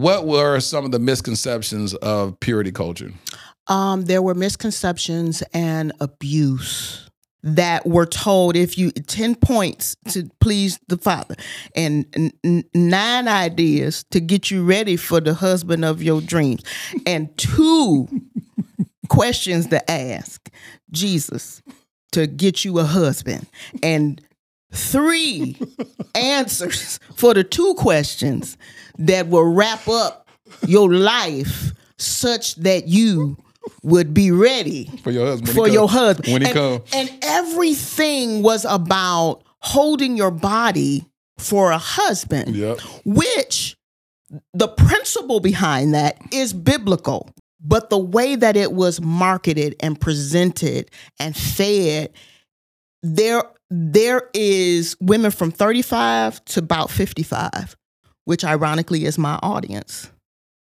what were some of the misconceptions of purity culture? Um, there were misconceptions and abuse that were told if you 10 points to please the father and n- nine ideas to get you ready for the husband of your dreams and two questions to ask jesus to get you a husband and three answers for the two questions that will wrap up your life such that you would be ready For your husband. for your husband. When he and, come. and everything was about holding your body for a husband, Yep. which the principle behind that is biblical. But the way that it was marketed and presented and fed, there there is women from 35 to about 55, which ironically is my audience,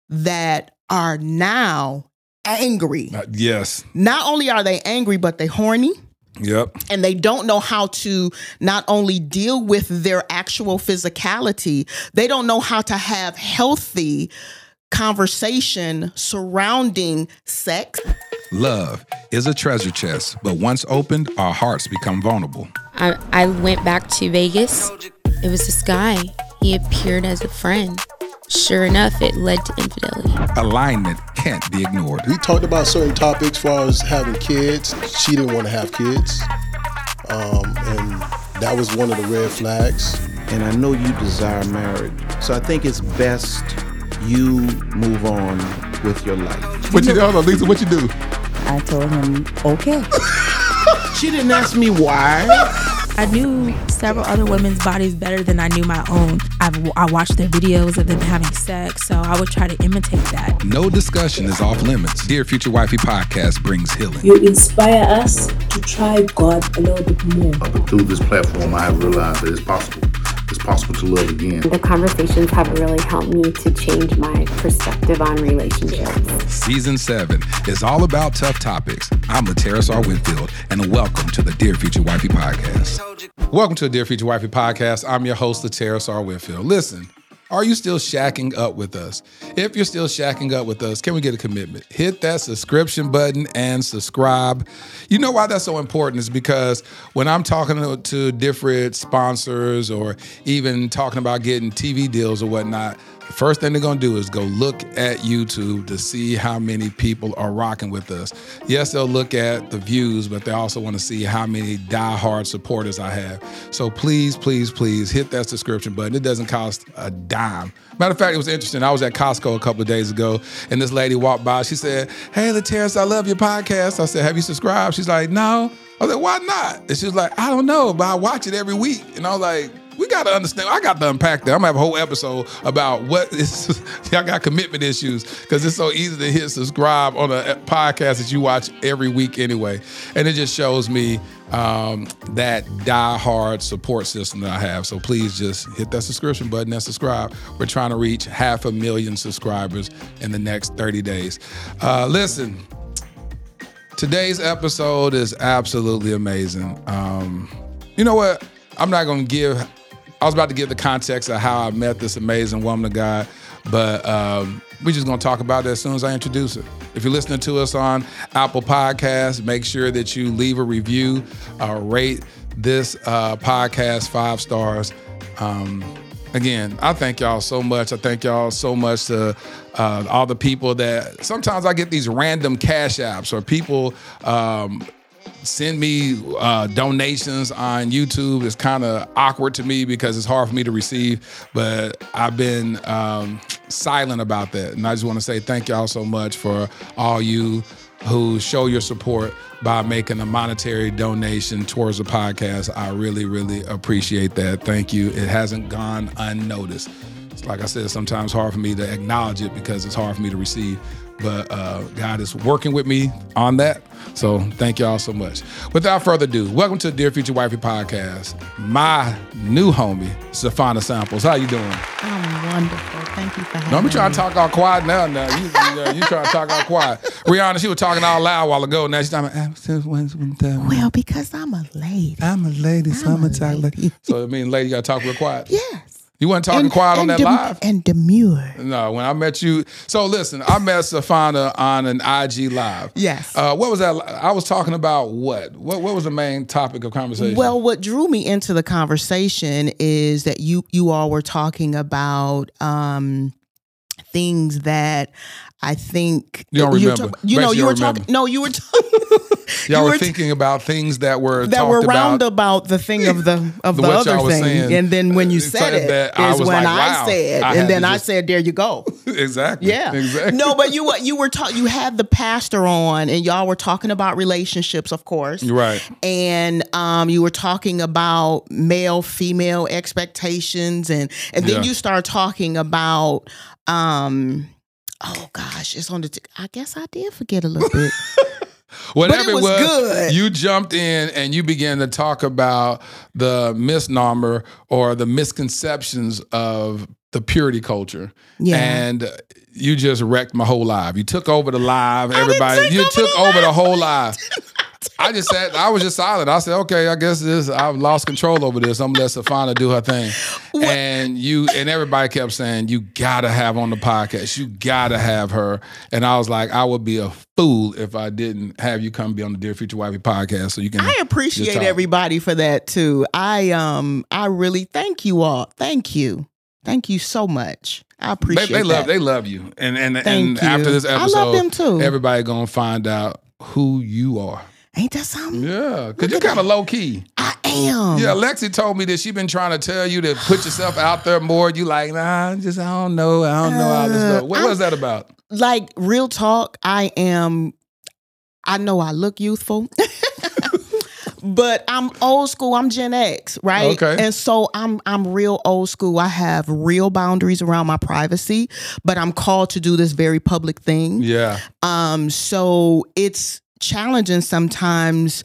that are now angry. Uh, yes. Not only are they angry, but they horny Yep. and they don't know how to not only deal with their actual physicality, they don't know how to have healthy conversation surrounding sex. Love is a treasure chest, but once opened, our hearts become vulnerable. I, I went back to Vegas. It was this guy. He appeared as a friend. Sure enough, it led to infidelity. Alignment can't be ignored. We talked about certain topics as far as having kids. She didn't want to have kids. Um, and that was one of the red flags. and I know you desire marriage. So I think it's best you move on with your life. What you do? Hold Lisa, what you do? I told him, okay. She didn't ask me why. I knew several other women's bodies better than I knew my own. I've, I watched their videos of them having sex, so I would try to imitate that. No discussion is off limits. Dear Future Wifey podcast brings healing. You inspire us to try God a little bit more. But through this platform, I have realized that it's possible. It's possible to love again. The conversations have really helped me to change my perspective on relationships. Season 7 is all about tough topics. I'm Laterras R. Whitfield, and welcome to the Dear Future Wifey podcast. Welcome to the Dear Future Wifey podcast. I'm your host, Laterras R. Whitfield. Listen, are you still shacking up with us? If you're still shacking up with us, can we get a commitment? Hit that subscription button and subscribe. You know why that's so important is because when I'm talking to, to different sponsors or even talking about getting TV deals or whatnot, first thing they're gonna do is go look at YouTube to see how many people are rocking with us. Yes, they'll look at the views, but they also want to see how many diehard supporters I have. So please, please, please hit that subscription button. It doesn't cost a dime. Matter of fact, it was interesting. I was at Costco a couple of days ago, and this lady walked by. She said, "Hey, Laterras, I love your podcast." I said, "Have you subscribed?" She's like, "No." I was like, "Why not?" And she was like, "I don't know, but I watch it every week." And I was like got to understand. I got to unpack that. I'm gonna have a whole episode about what is y'all got commitment issues because it's so easy to hit subscribe on a podcast that you watch every week anyway, and it just shows me um, that die-hard support system that I have. So please just hit that subscription button and subscribe. We're trying to reach half a million subscribers in the next 30 days. Uh, listen. Today's episode is absolutely amazing. Um, you know what? I'm not going to give, I was about to give the context of how I met this amazing woman of God, but um, we're just to talk about it as soon as I introduce her. If you're listening to us on Apple Podcasts, make sure that you leave a review, uh, rate this uh, podcast five stars. Um, again, I thank y'all so much. I thank y'all so much to uh, all the people that sometimes I get these random cash apps or people um, send me uh, donations on YouTube. It's kind of awkward to me because it's hard for me to receive, but I've been um, silent about that. And I just want to say thank y'all so much for all you who show your support by making a monetary donation towards the podcast. I really, really appreciate that. Thank you. It hasn't gone unnoticed. It's like I said, sometimes hard for me to acknowledge it because it's hard for me to receive. But uh, God is working with me on that. So thank y'all so much. Without further ado, welcome to the Dear Future Wifey podcast. My new homie, Sefana Samples. How you doing? I'm wonderful. Thank you for having No, I'm trying me. to talk all quiet now. Now you, you, uh, you trying to talk all quiet. Rihanna, she was talking all loud a while ago. Now she's talking. About, Well, because I'm a lady. I'm a lady, so I'm I'm a talk like. lady. So I mean, lady, you gotta talk real quiet. Yes. You weren't talking And- quiet on that dem- live. and demure. No, when I met you. So listen, I met Sefana on an IG live. Yes. Uh, what was that? I was talking about what? What? What was the main topic of conversation? Well, what drew me into the conversation is that you you all were talking about um, things that I think You don't were remember. talk- you know, Basically, you you were talking. No, you were. talking. y'all were were- thinking about things that were that were about. roundabout the thing of the of the, What other thing, saying. and then when you said it, that, I was when like, I said, I and then I just- said, "There you go." exactly. Yeah. Exactly. No, but you you were talking. You had the pastor on, and y'all were talking about relationships, of course. Right. And um, you were talking about male female expectations, and and then Yeah. you start talking about. Um, oh gosh, it's on the. T- I guess I did forget a little bit. Whatever But it was good. you jumped in and you began to talk about the misnomer or the misconceptions of the purity culture. Yeah. And you just wrecked my whole live. You took over the live. Everybody, you over took the over the whole live. I just said I was just silent. I said, okay, I guess this I've lost control over this. I'm gonna let Sefana do her thing. And you and everybody kept saying, You gotta have on the podcast. You gotta have her. And I was like, I would be a fool if I didn't have you come be on the Dear Future Wifey podcast. So you can I appreciate everybody for that too. I um I really thank you all. Thank you. Thank you so much. I They, appreciate they love that. they love you. And and, and Thank after you. this I episode, love them too. everybody gonna find out who you are. Ain't that something? Yeah, because you're kind of low key. I am. Yeah, Lexi told me that she been trying to tell you to put yourself out there more. You like, nah, just I don't know. I don't know how this Uh, goes. What was that about? Like real talk, I am I know I look youthful. but I'm old school. I'm Gen X, right? Okay. And so I'm I'm real old school. I have real boundaries around my privacy, but I'm called to do this very public thing. Yeah. Um, so it's challenging sometimes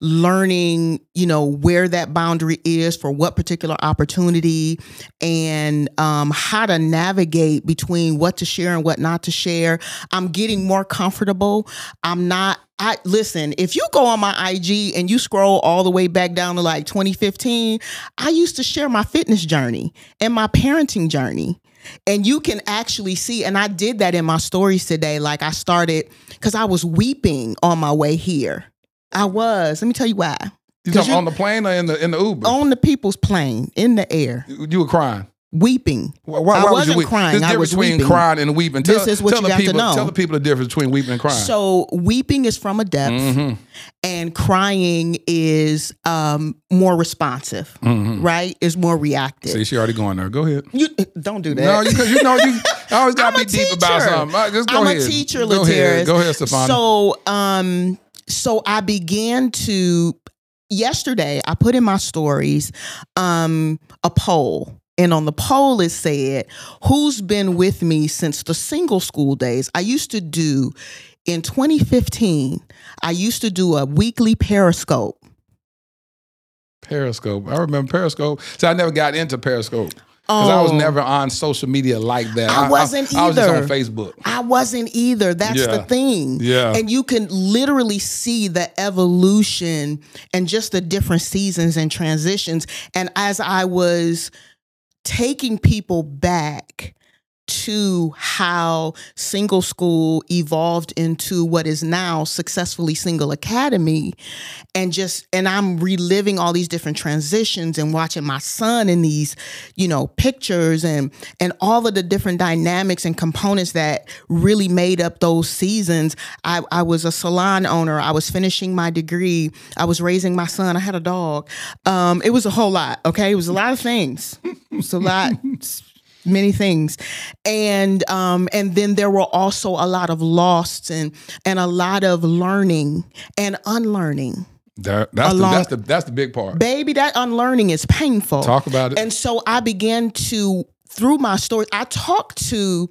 learning, you know, where that boundary is for what particular opportunity and um, how to navigate between what to share and what not to share. I'm getting more comfortable. I'm not I listen, if you go on my IG and you scroll all the way back down to like 2015, I used to share my fitness journey and my parenting journey. And you can actually see, and I did that in my stories today. Like I started because I was weeping on my way here. I was. Let me tell you why. You talking on the plane or in the in the Uber? On the people's plane in the air, you were crying. weeping. Why, why I was wasn't you weep? crying, There's I difference was between weeping. crying and weeping. Tell, This is what you got to people, know. Tell the people the difference between weeping and crying. So weeping is from a depth, Mhm. and crying is um, more responsive, Mhm. right? Is more reactive. See, she already going there. Go ahead. you don't do that. No, because you know you always got to I'm be deep about teacher. something. Uh, Just go I'm ahead. a teacher, Go ahead. Go ahead, Stefano. So, um, so I began to yesterday. I put in my stories um a poll. And on the poll, it said, Who's been with me since the single school days? I used to do in 2015, I used to do a weekly Periscope. Periscope. I remember Periscope. So I never got into Periscope. Because I was Oh. never on social media like that. I wasn't either. I, was just on. Facebook. I wasn't either. That's the thing. Yeah. And you can literally see the evolution and just the different seasons and transitions. And as I was taking people back to how single school evolved into what is now successfully single academy and just and I'm reliving all these different transitions and watching my son in these you know pictures and and all of the different dynamics and components that really made up those seasons. I I was a salon owner. I was finishing my degree. I was raising my son. I had a dog. Um it was a whole lot okay? It was a lot of things. It was a lot many things and um and then there were also a lot of losts and and a lot of learning and unlearning That- that's, the, that's the that's the big part. baby that unlearning is painful Talk about it. and so i began to through my story i talked to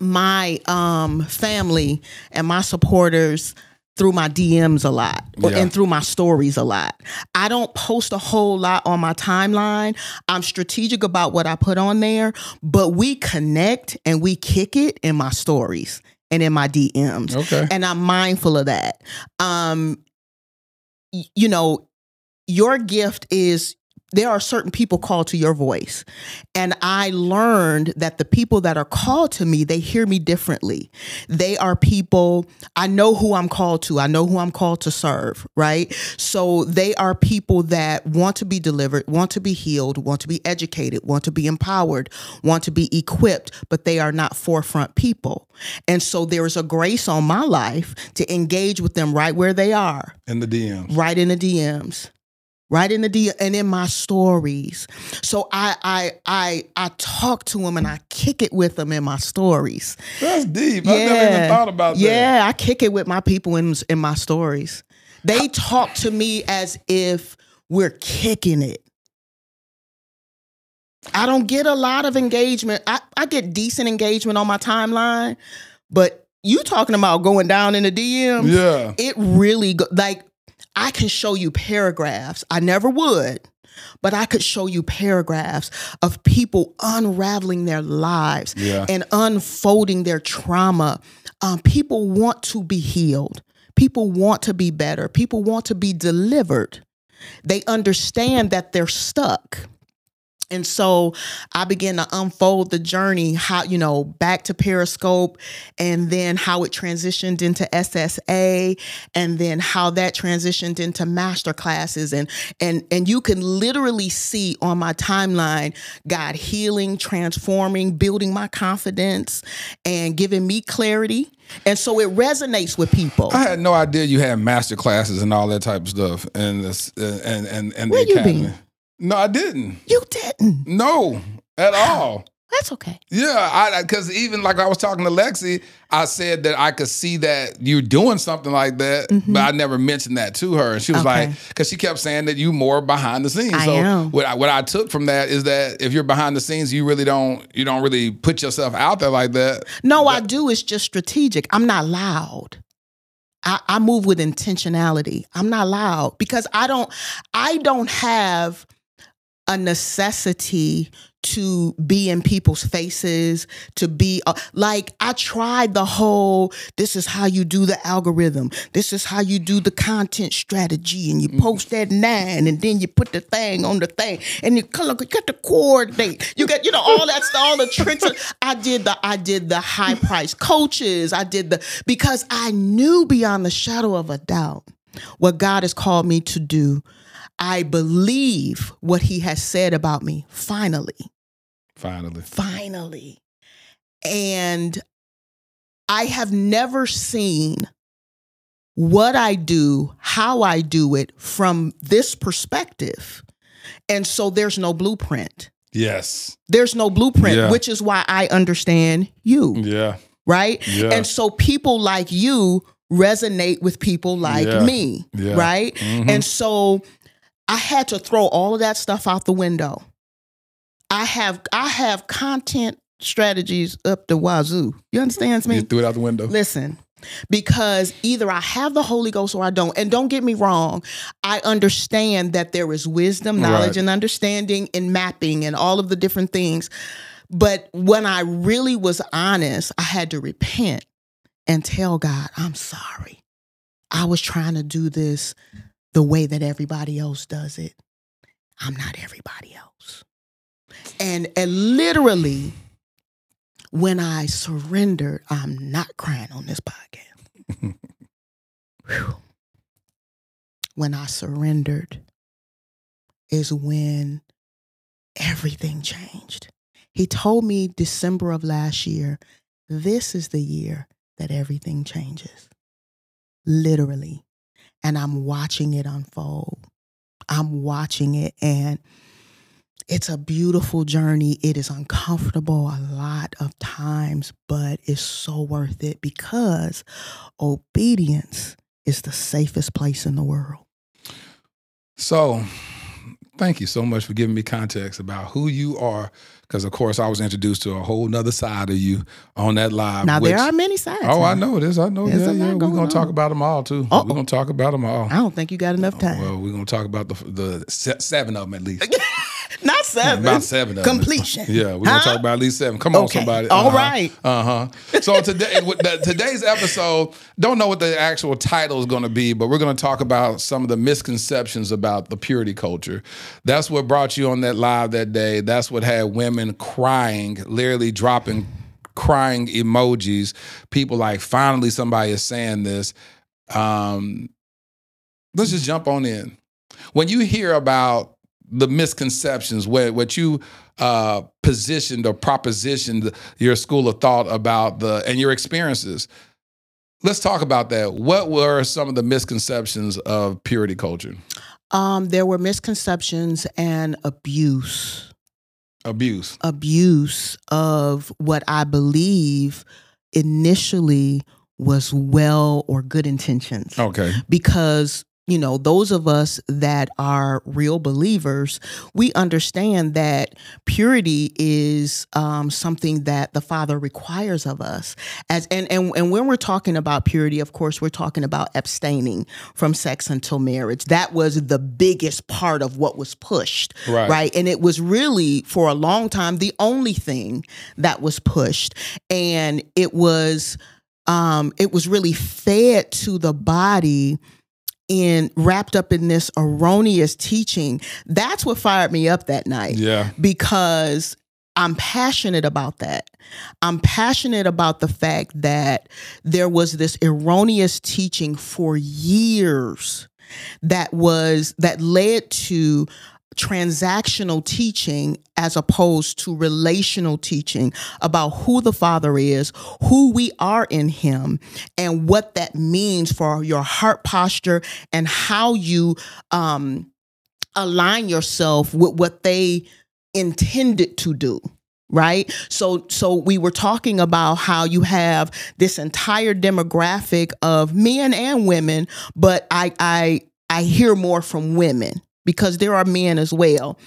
my um family and my supporters through my DMs a lot or- Yeah. and through my stories a lot. I don't post a whole lot on my timeline. I'm strategic about what I put on there, but we connect and we kick it in my stories and in my DMs. Okay. And I'm mindful of that. Um y- you know, your gift is there are certain people called to your voice. And I learned that the people that are called to me, they hear me differently. They are people, I know who I'm called to, I know who I'm called to serve, right? So they are people that want to be delivered, want to be healed, want to be educated, want to be empowered, want to be equipped, but they are not forefront people. And so there is a grace on my life to engage with them right where they are, In the DMs. right in the DMs right in the D and in my stories. So I I I I talk to them and I kick it with them in my stories. That's deep. Yeah. I never even thought about that. Yeah, I kick it with my people in in my stories. They talk to me as if we're kicking it. I don't get a lot of engagement. I, I get decent engagement on my timeline, but you talking about going down in the DMs? Yeah. It really go, like I can show you paragraphs. I never would, but I could show you paragraphs of people unraveling their lives Yeah. and unfolding their trauma. Um, people want to be healed. People want to be better. People want to be delivered. They understand that they're stuck. And so I began to unfold the journey, how, you know, back to Periscope, and then how it transitioned into SSA, and then how that transitioned into master classes. And and and you can literally see on my timeline God healing, transforming, building my confidence, and giving me clarity. And so it resonates with people. I had no idea you had master classes and all that type of stuff, and this and and and Where the you academy. been? No, I didn't. You didn't. No, at all. That's okay. Yeah, I because even like I was talking to Lexi, I said that I could see that you're doing something like that, but I never mentioned that to her, and she was Mm-hmm. Okay. like, because she kept saying that you more behind the scenes. I so am. what I, what I took from that is that if you're behind the scenes, you really don't you don't really put yourself out there like that. No, I do. It's just strategic. I'm not loud. I, I move with intentionality. I'm not loud because I don't. I don't have a necessity to be in people's faces to be uh, like I tried the whole this is how you do the algorithm. This is how you do the content strategy and you post that nine and then you put the thing on the thing and you color you got the coordinate. You got you know all that stuff all the tricks. I did the I did the high price coaches. I did the because I knew beyond the shadow of a doubt what God has called me to do I believe what he has said about me finally Finally, finally. And I have never seen what I do, how I do it from this perspective. And so there's no blueprint. yes, There's no blueprint, Yeah. which is why I understand you, yeah, right? Yeah. And so people like you resonate with people like Yeah. me, right? Mhm. And so I had to throw all of that stuff out the window. I have I have content strategies up the wazoo. You understand me? you threw it out the window. Listen, because either I have the Holy Ghost or I don't. And don't get me wrong, I understand that there is wisdom, knowledge, Right. and understanding in mapping and all of the different things. But when I really was honest, I had to repent and tell God, I'm sorry. I was trying to do this the way that everybody else does it. I'm not everybody else. And, and literally, when I surrendered, I'm not crying on this podcast. Whew. When I surrendered is when everything changed. He told me December of last year, this is the year that everything changes. Literally. And I'm watching it unfold. I'm watching it and it's a beautiful journey. It is uncomfortable a lot of times, but it's so worth it because obedience is the safest place in the world. So, thank you so much for giving me context about who you are. Because, of course, I was introduced to a whole nother side of you on that live. Now, there are many sides. Oh, I know this. I know. There's yeah, yeah. We're going going to talk about them all, too. Uh-oh. We're going to talk about them all. I don't think you got enough uh, time. Well, we're going to talk about the the seven of them at least. Seven. About seven of them. Completion. Yeah, we're gonna talk about at least seven. Come on, Okay. somebody. All uh-huh. right. Uh huh. So today, the, today's episode, don't know what the actual title is going to be, but we're going to talk about some of the misconceptions about the purity culture. That's what brought you on that live that day. That's what had women crying, literally dropping crying emojis. People like, finally, somebody is saying this. Um, let's just jump on in. When you hear about the misconceptions, what what you uh, positioned or propositioned your school of thought about the and your experiences. Let's talk about that. What were some of the misconceptions of purity culture? Um, there were misconceptions and abuse. Abuse. abuse of what I believe initially was well or good intentions. Okay. Because, you know, those of us that are real believers, we understand that purity is um, something that the Father requires of us. As and, and and when we're talking about purity, of course, we're talking about abstaining from sex until marriage. That was the biggest part of what was pushed Right. right? And it was really for a long time the only thing that was pushed, and it was um, it was really fed to the body in wrapped up in this erroneous teaching. That's what fired me up that night Yeah. because I'm passionate about that. I'm passionate about the fact that there was this erroneous teaching for years that was that led to transactional teaching as opposed to relational teaching about who the father is, who we are in him, and what that means for your heart posture and how you um align yourself with what they intended to do right? So so we were talking about how you have this entire demographic of men and women but i i i hear more from women because there are men as well.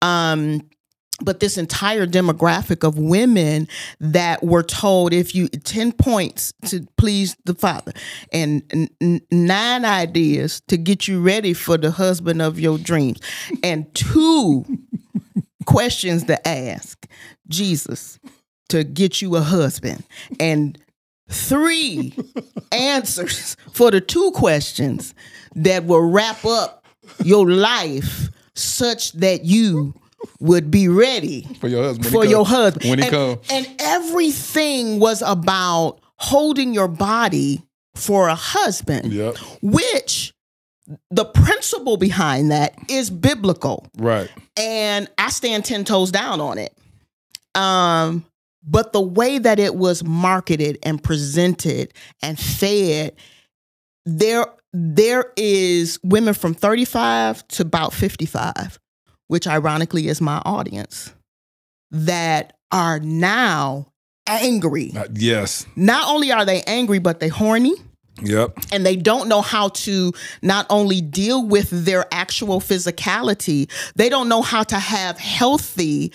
Um but this entire demographic of women that were told if you 10 points to please the father and n- nine ideas to get you ready for the husband of your dreams and two questions to ask Jesus to get you a husband and three answers for the two questions that will wrap up your life such that you would be ready For your husband. for your husband. When he and, come. and everything was about holding your body for a husband, Yep. which the principle behind that is biblical Right. and I stand 10 toes down on it. Um, but the way that it was marketed and presented and fed, there there is women from 35 to about 55, which ironically is my audience, that are now angry. Uh, yes. Not only are they angry, but they horny Yep. and they don't know how to not only deal with their actual physicality, they don't know how to have healthy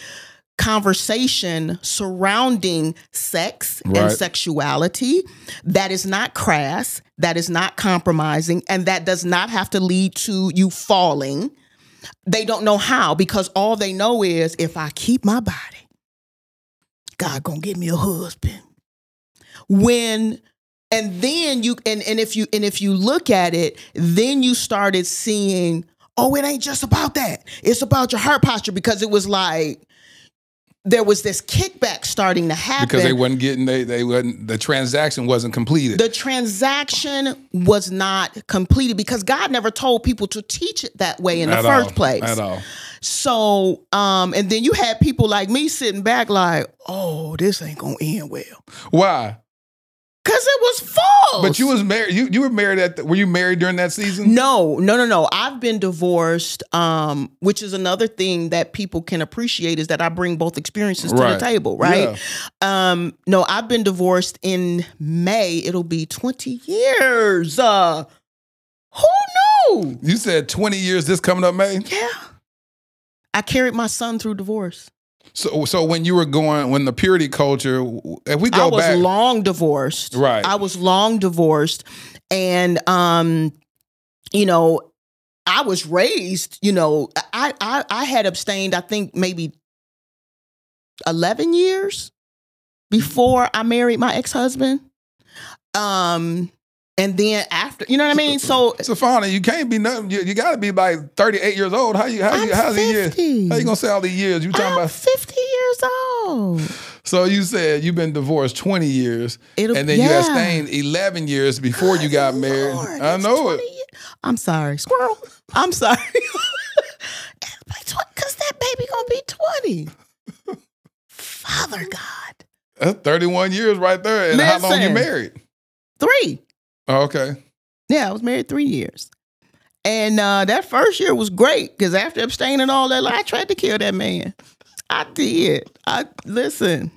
conversation surrounding sex and sexuality that is not crass, that is not compromising, and that does not have to lead to you falling. They don't know how because all they know is if I keep my body, God gonna give me a husband. When and then you and, and if you and if you look at it, then you started seeing, oh, it ain't just about that. It's about your heart posture because it was like there was this kickback starting to happen Because they wasn't getting they they wasn't the transaction wasn't completed. the transaction was not completed because God never told people to teach it that way in the At first all. place. At all. So, um, and then you had people like me sitting back like, oh, this ain't gonna end well. Why? Cause it was false. But you was married. You you were married at. The, were you married during that season? No, no, no, no. I've been divorced, um, which is another thing that people can appreciate is that I bring both experiences to Right. the table, right? Um, no, I've been divorced in May. It'll be 20 years. Uh who knew? You said twenty years. This coming up May. Yeah. I carried my son through divorce. So so when you were going when the purity culture, if we go back, I was back, long divorced. Right. I was long divorced. And um, you know, I was raised, you know, I, I I had abstained, I think maybe 11 years before I married my ex-husband. Um and then after, you know what I mean? So Sefana, you can't be nothing. You, you got to be like 38 years old. How you how you I'm how's the years? How you gonna say all these years? You talking I'm about? 50 years old. So you said you've been divorced 20 years, It'll- and then you yeah. abstained 11 years before you got married. I know 20 it. years. I'm sorry, squirrel. I'm sorry. Because that baby gonna be 20. Father God. That's 31 years right there. And how long you married? Three. Oh, okay. Yeah, I was married three years. And uh, that first year was great because after abstaining all that, I tried to kill that man. I did. I listen.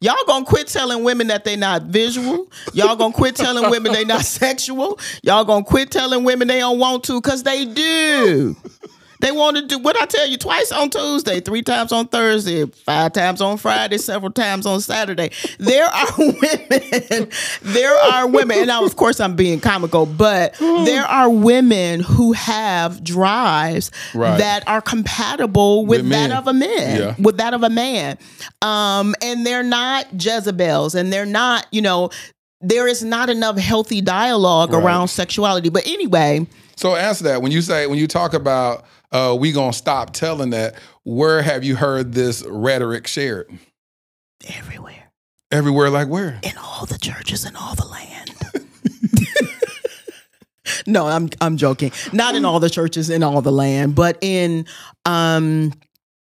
Y'all gonna quit telling women that they not visual. Y'all gonna quit telling women they not sexual. Y'all gonna quit telling women they don't want to because they do. They want to do what I tell you twice on Tuesday, three times on Thursday, five times on Friday, several times on Saturday. There are women, there are women, and now of course I'm being comical, but there are women who have drives Right. that are compatible with, With that of a man, Yeah. with that of a man. Um, and they're not Jezebels, and they're not, you know, there is not enough healthy dialogue Right. around sexuality. But anyway, So answer that when you say when you talk about uh, we gonna stop telling that. Where have you heard this rhetoric shared? everywhere. Everywhere, like where? in all the churches in all the land. no, I'm I'm joking. Not in all the churches in all the land, but in um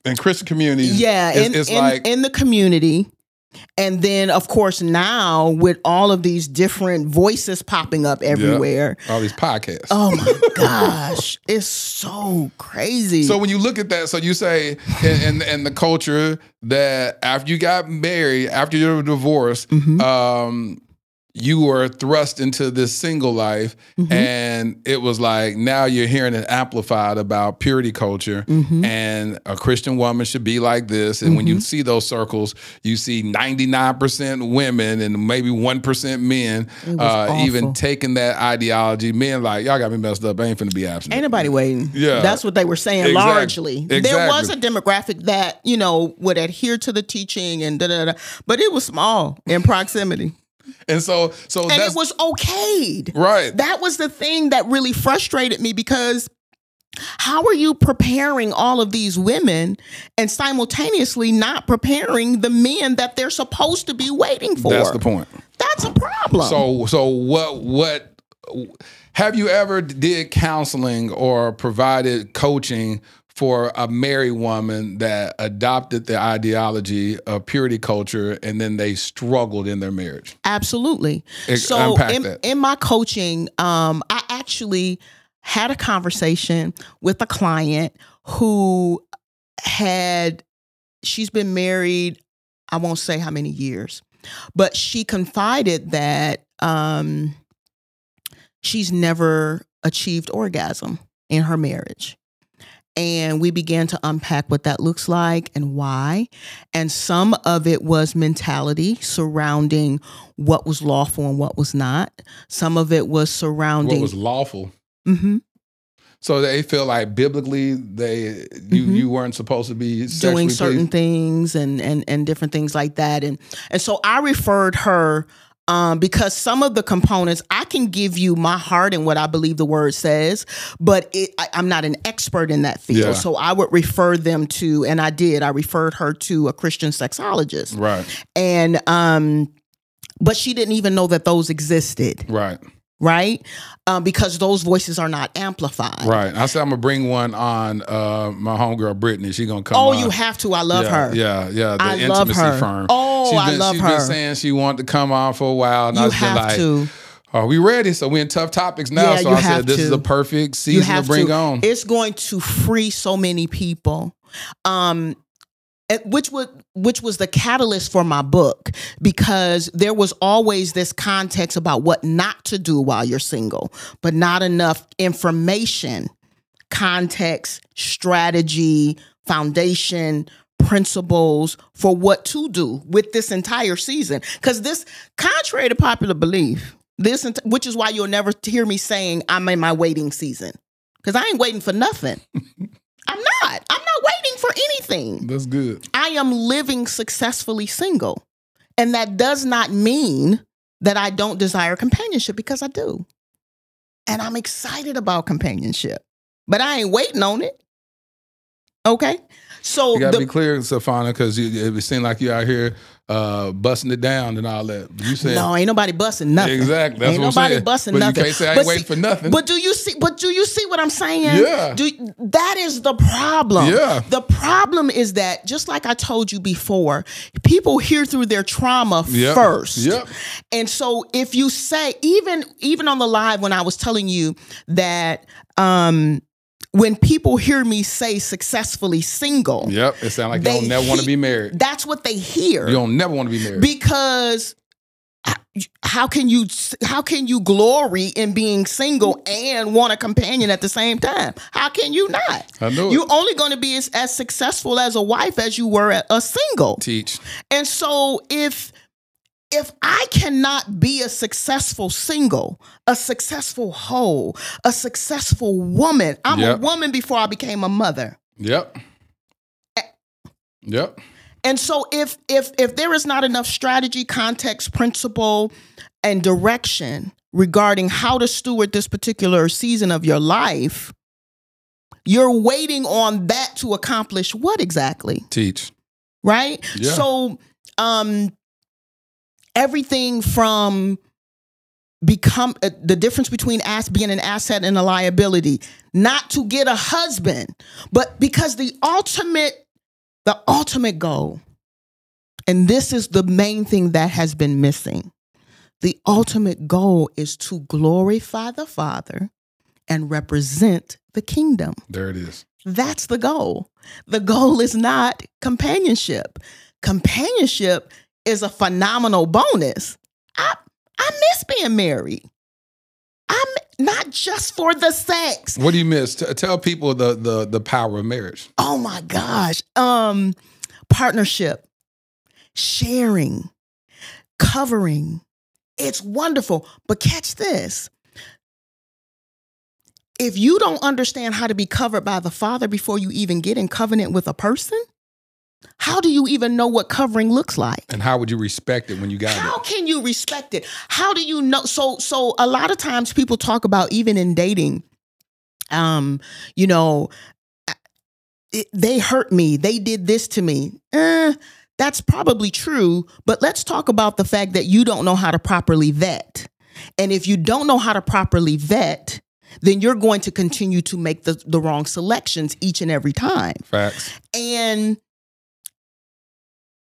In Christian communities, yeah, it's, in it's in, like in the community. And then of course now with all of these different voices popping up everywhere. all these podcasts. Oh my gosh, it's so crazy. So when you look at that, so you say and and, in the culture that after you got married, after your divorce, Mm-hmm. um, you were thrust into this single life, Mm-hmm. and it was like now you're hearing it amplified about purity culture, Mm-hmm. and a Christian woman should be like this. And when you see those circles, you see 99% women and maybe 1% men, uh, even taking that ideology. Men like y'all got me messed up. I ain't finna be absent. Ain't nobody waiting. Yeah. That's what they were saying Exact- largely. There was a demographic that, you know, would adhere to the teaching and da da da, but it was small in proximity. And so, so and it was okayed. right. That was the thing that really frustrated me because how are you preparing all of these women and simultaneously not preparing the men that they're supposed to be waiting for? That's the point. That's a problem. So, so what? What have you ever did counseling or provided coaching for a married woman that adopted the ideology of purity culture and then they struggled in their marriage? Absolutely. Ex- so in, in my coaching, um, I actually had a conversation with a client who had she's been married, I won't say how many years, but she confided that um, she's never achieved orgasm in her marriage. And we began to unpack what that looks like and why. And some of it was mentality surrounding what was lawful and what was not. Some of it was surrounding What was lawful? Mhm. So they feel like biblically they you Mhm. you weren't supposed to be doing certain pleased? things and and and different things like that and and so I referred her um, because some of the components I can give you my heart and what I believe the word says, but it, I, I'm not an expert in that field. Yeah. So I would refer them to, and I did. I referred her to a Christian sexologist, Right, and um, but she didn't even know that those existed, right, right? Um, because those voices are not amplified. right. I said I'm gonna bring one on uh, my homegirl Brittany. She gonna come. Oh, on. you have to. I love yeah, her. Yeah, yeah. The I intimacy love her. firm. Oh, she's I been, love she's her. been saying she wanted to come on for a while, and I You was just have like, to. "Are we ready?" So we in tough topics now. Yeah, so you I have said, "This is to. a perfect you season have to bring to. on." It's going to free so many people. Um, which was which was the catalyst for my book because there was always this context about what not to do while you're single, but not enough information, context, strategy, foundation, principles for what to do with this entire season. Because this, contrary to popular belief, this ent- which is why you'll never hear me saying I'm in my waiting season. because I ain't waiting for nothing. I'm not. I'm not waiting for anything. That's good. I am living successfully single. And that does not mean that I don't desire companionship because I do. And I'm excited about companionship, but I ain't waiting on it. Okay. So You gotta the- be clear, Sefana, because it seems like you out here uh, busting it down and all that. You said no, ain't nobody busting nothing. Exactly. That's ain't what I'm nobody saying. busting But you nothing. can't say I ain't But waiting for nothing. But do you see? But do you see what I'm saying? Yeah. Do that is the problem. Yeah. The problem is that just like I told you before, people hear through their trauma Yep. first. Yep. And so if you say even even on the live when I was telling you that um when people hear me say successfully single, Yep. It sounds like you They don't never want to be married. that's what they hear You don't never want to be married. because how can you how can you glory in being single and want a companion at the same time how can you not I know you're only going to be as, as successful as a wife as you were a single Teach. and so if if I cannot be a successful single, a successful whole, a successful woman, I'm Yep. a woman before I became a mother. Yep. Eh. Yep. And so if if if there is not enough strategy, context, principle, and direction regarding how to steward this particular season of your life, you're waiting on that to accomplish what exactly? Teach. Right? Yeah. So um everything from become uh, the difference between ass being an asset and a liability not to get a husband but because the ultimate the ultimate goal and this is the main thing that has been missing the ultimate goal is to glorify the father and represent the kingdom There it is. that's the goal. The goal is not companionship. Companionship is a phenomenal bonus. I I miss being married. I'm not just for the sex. What do you miss? T- tell people the the the power of marriage. Oh my gosh. Um partnership, sharing, covering. It's wonderful. But catch this. If you don't understand how to be covered by the Father before you even get in covenant with a person, how do you even know what covering looks like? And how would you respect it when you got How it? How can you respect it? How do you know? So, so a lot of times people talk about even in dating, um, you know, it, they hurt me, they did this to me. Eh, that's probably true, but let's talk about the fact that you don't know how to properly vet. And if you don't know how to properly vet, then you're going to continue to make the, the wrong selections each and every time. Facts. And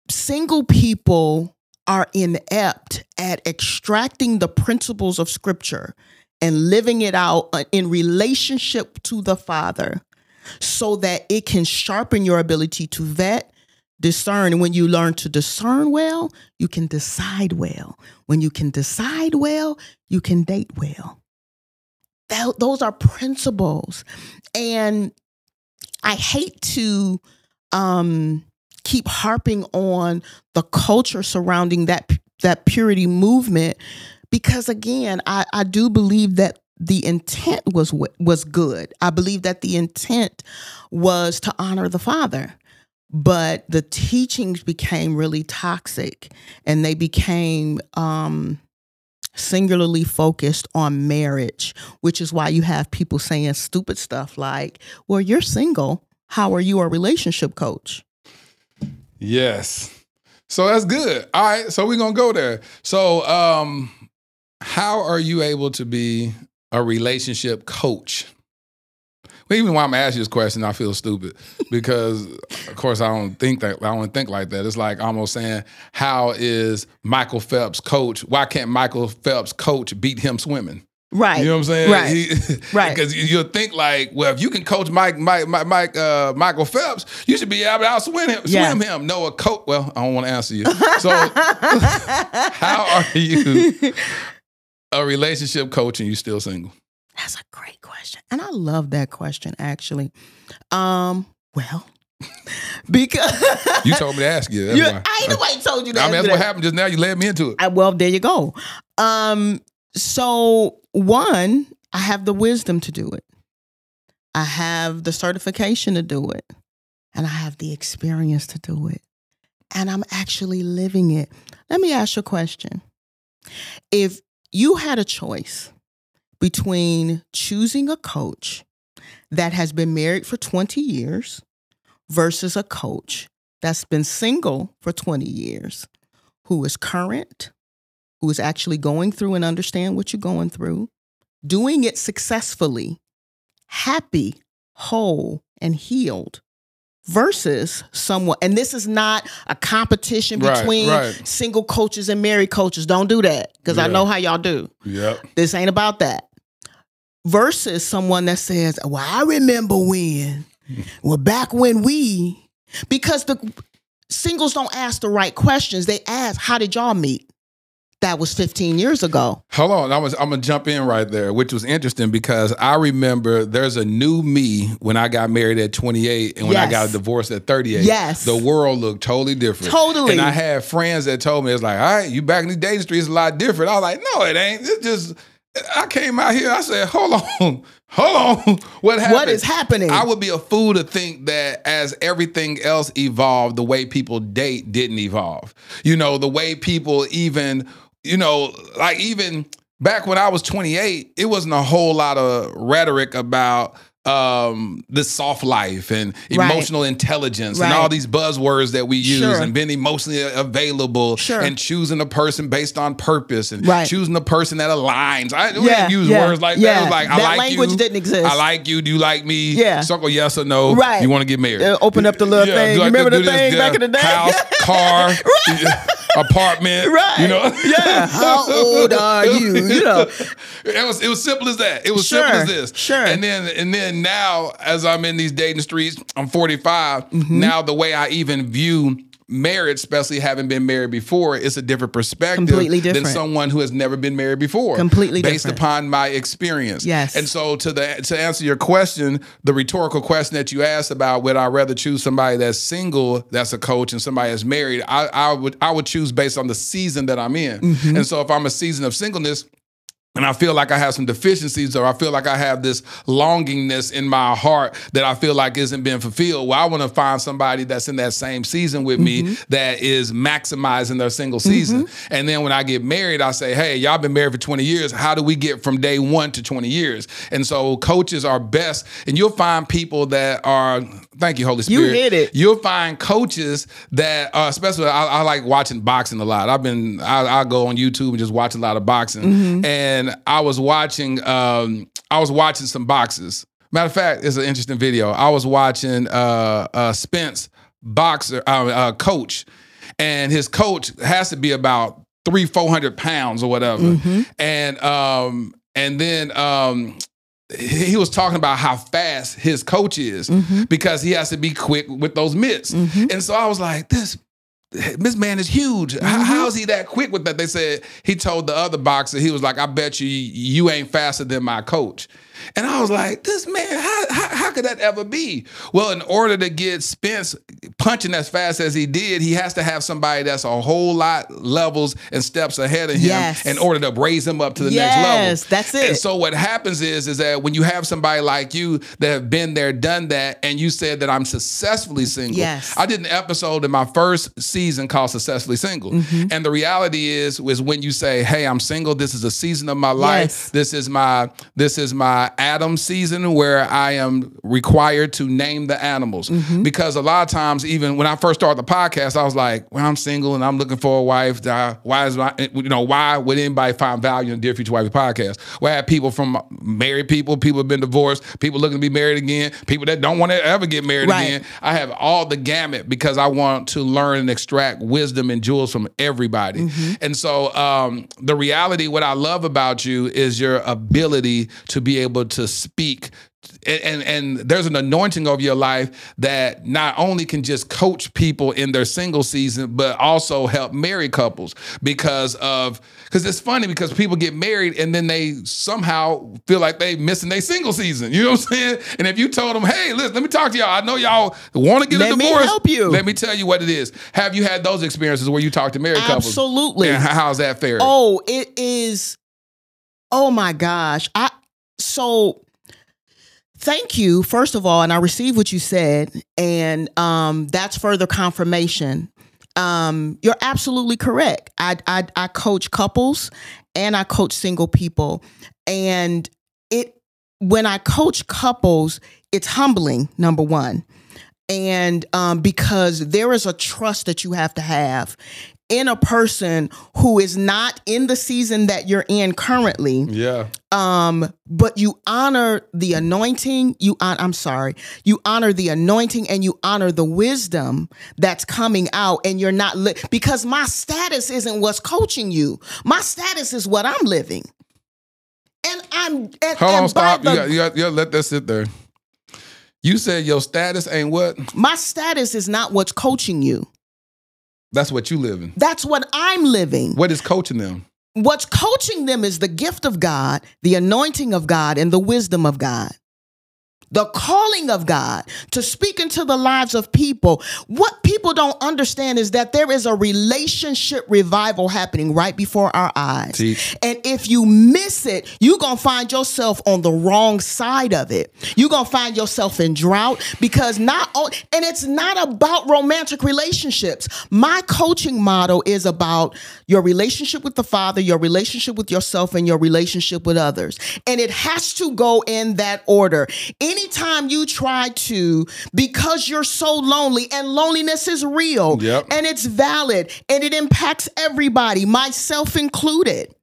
single people are inept at extracting the principles of scripture and living it out uh, in relationship to the Father so that it can sharpen your ability to vet, discern. And when you learn to discern well, you can decide well. When you can decide well, you can date well. That, those are principles. And I hate to um, keep harping on the culture surrounding that that purity movement because again, I, I do believe that the intent was was good. I believe that the intent was to honor the Father. But the teachings became really toxic and they became um, singularly focused on marriage, which is why you have people saying stupid stuff like, well, you're single. How are you a relationship coach? Yes. So that's good. All right. So we're gonna go there. So um how are you able to be a relationship coach? Well, even while I'm asking this question, I feel stupid because of course I don't think that I don't think like that. It's like almost saying, How is Michael Phelps coach? Why can't Michael Phelps coach beat him swimming? Right. You know what I'm saying? Right. He- Right. Because you- you'll think like, well, if you can coach Mike, Mike, Mike, Mike uh, Michael Phelps, you should be able to outswim him. Yeah. Swim him. No, a coach. Well, I don't want to answer you. So, how are you a relationship coach and you still single? That's a great question. And I love that question actually. Um, well, because You told me to ask you. That's You- why. I ain't nobody told you that. I mean, that's what happened just now. You led me into it. I, well, there you go. Um, so one, I have the wisdom to do it. I have the certification to do it, and I have the experience to do it, and I'm actually living it. Let me ask you a question. If you had a choice between choosing a coach that has been married for 20 years versus a coach that's been single for 20 years, who is current, who is actually going through and understand what you're going through, doing it successfully, happy, whole, and healed versus someone and this is not a competition between right. single coaches and married coaches. Don't do that because i know how y'all do. Yep. this ain't about that. Versus someone that says well i remember when well back when we because the singles don't ask the right questions. They ask how did y'all meet that was 15 years ago Hold on, I'm gonna, I'm gonna jump in right there, which was interesting because I remember there's a new me when I got married at 28 and when I got divorced at 38. Yes. the world looked totally different. Totally. And I had friends that told me it's like, all right, you back in the dating streets a lot different. I was like, no, it ain't. It's just I came out here. I said, hold on, hold on, what happened? what is happening I would be a fool to think that as everything else evolved, the way people date didn't evolve. You know, the way people even, you know, like even back when I was 28, it wasn't a whole lot of rhetoric about um the soft life and Right. emotional intelligence and all these buzzwords that we use Sure. and being emotionally available Sure. and choosing a person based on purpose and Right. choosing a person that aligns. I we Yeah, didn't use yeah, words like yeah. that. It was like I That like language you. didn't exist. I like you. Do you like me? Yeah. Circle yes or no. Right. You want to get married? Uh, open up the little thing. do You like remember the this, thing yeah. back in the day? House, car, apartment. Right. You know. yeah how old are you you know It was it was simple as that. It was Sure, simple as this. sure. And then and then now as I'm in these dating streets, I'm 45. Mm-hmm. Now the way I even view marriage, especially having been married before, is a different perspective Completely than someone who has never been married before. Completely based different. upon my experience. Yes. And so to the to answer your question, the rhetorical question that you asked about would I rather choose somebody that's single that's a coach and somebody that's married, I, I would I would choose based on the season that I'm in. Mm-hmm. And so if I'm a season of singleness, and I feel like I have some deficiencies, or I feel like I have this longingness in my heart that I feel like isn't being fulfilled. Well, I want to find somebody that's in that same season with Mm-hmm. me that is maximizing their single season. And then when I get married, I say, hey, y'all been married for 20 years. How do we get from day one to 20 years? And so coaches are best, and you'll find people that are, thank you, Holy Spirit. You hit it. You'll find coaches that, uh, especially, I, I like watching boxing a lot. I've been, I, I go on YouTube and just watch a lot of boxing. Mm-hmm. And I was watching, um, I was watching some boxes. Matter of fact, it's an interesting video. I was watching uh, uh, Spence boxer uh, uh, coach, and his coach has to be about three, four hundred pounds or whatever. Mm-hmm. And um, and then um, he was talking about how fast his coach is Mm-hmm. because he has to be quick with those mitts. And so I was like, this this man is huge. Mm-hmm. how is he that quick with that? They said he told the other boxer, he was like, I bet you you ain't faster than my coach. And I was like, this man, how, how, how could that ever be? Well, in order to get Spence punching as fast as he did, he has to have somebody that's a whole lot levels and steps ahead of him Yes. in order to raise him up to the Yes, next level. Yes, that's it. And so what happens is, is that when you have somebody like you that have been there, done that, and you said that I'm successfully single. Yes. I did an episode in my first season called Successfully Single. Mm-hmm. And the reality is, is when you say, Hey, I'm single, this is a season of my life. Yes. This is my this is my Adam season where I am required to name the animals. Mm-hmm. Because a lot of times, even when I first started the podcast, I was like, Well, I'm single and I'm looking for a wife. Why is my you know, why would anybody find value in Dear Future Wifey podcast? Well, I have people from married people, people have been divorced, people looking to be married again, people that don't want to ever get married Right. again. I have all the gamut because I want to learn and extract wisdom and jewels from everybody. Mm-hmm. And so um, the reality, what I love about you is your ability to be able to speak. And, and and there's an anointing over your life that not only can just coach people in their single season, but also help married couples because of because it's funny because people get married and then they somehow feel like they missing their single season. You know what I'm saying? And if you told them, hey, listen, let me talk to y'all. I know y'all want to get Let a me help you. Let me tell you what it is. Have you had those experiences where you talk to married couples? Absolutely. How's that fair? Oh, it is. Oh my gosh. I so thank you first of all and i received what you said and um, that's further confirmation. Um, you're absolutely correct. I, I i coach couples and i coach single people and it when i coach couples it's humbling number one. And um, because there is a trust that you have to have in a person who is not in the season that you're in currently Yeah. um but you honor the anointing you hon- i'm sorry you honor the anointing and you honor the wisdom that's coming out and you're not li- because my status isn't what's coaching you my status is what i'm living and i'm and, Hold and on, stop. by You got, you, got, you got let that sit there. You said your status ain't what? my status is not what's coaching you That's what you live in. that's what i'm living What is coaching them? what's coaching them is the gift of God, the anointing of God, and the wisdom of God. The calling of God to speak into the lives of people. What people don't understand is that there is a relationship revival happening right before our eyes. Teach. And if you miss it, you're going to find yourself on the wrong side of it. You're going to find yourself in drought because not, o- and it's not about romantic relationships. My coaching model is about your relationship with the Father, your relationship with yourself, and your relationship with others. And it has to go in that order. Anytime you try to, because you're so lonely, and loneliness is real Yep. and it's valid and it impacts everybody, myself included.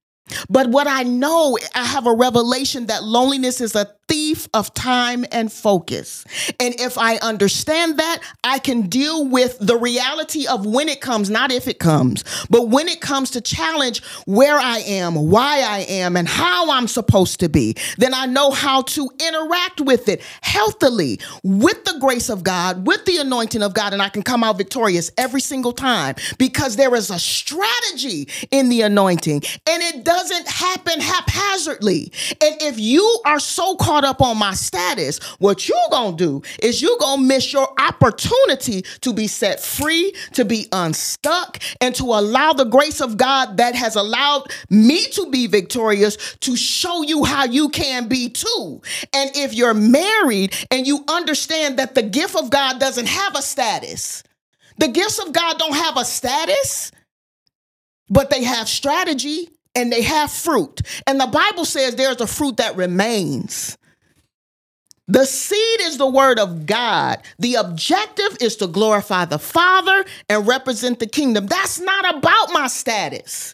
But what I know, I have a revelation that loneliness is a thief of time and focus. And if I understand that, I can deal with the reality of when it comes, not if it comes, but when it comes to challenge where I am, why I am, and how I'm supposed to be, then I know how to interact with it healthily with the grace of God, with the anointing of God, and I can come out victorious every single time because there is a strategy in the anointing and it doesn't happen haphazardly. And if you are so caught up on my status, what you gonna do is you gonna miss your opportunity to be set free, to be unstuck, and to allow the grace of God that has allowed me to be victorious to show you how you can be too. And if you're married and you understand that the gift of God doesn't have a status, the gifts of God don't have a status, but they have strategy and they have fruit. And the Bible says there's a fruit that remains. The seed is the word of God. The objective is to glorify the Father and represent the kingdom. That's not about my status.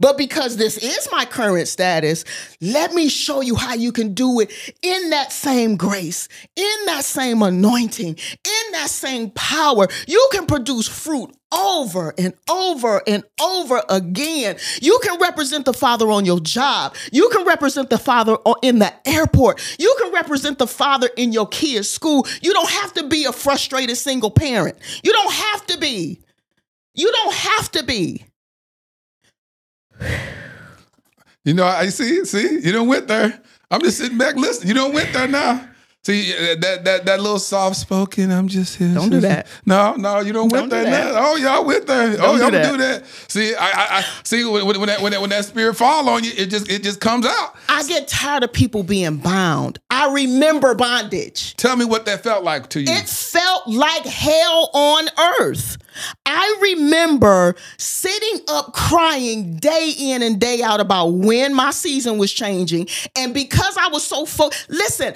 But because this is my current status, let me show you how you can do it in that same grace, in that same anointing, in that same power. You can produce fruit over and over and over again. You can represent the Father on your job. You can represent the Father in the airport. You can represent the Father in your kid's school. You don't have to be a frustrated single parent. You don't have to be. You don't have to be. You know, I see, see, you don't went there. I'm just sitting back listening. You don't went there now. See that that that little soft spoken. I'm just here. Don't do that. No, no, you don't, went Don't there do that. now. Oh, y'all went there. oh, Don't do y'all that. do that. See, I, I, I see when, when that when that when that spirit fall on you, it just it just comes out. I get tired of people being bound. I remember bondage. Tell me what that felt like to you. It felt like hell on earth. I remember sitting up crying day in and day out about when my season was changing. And because I was so fo- listen,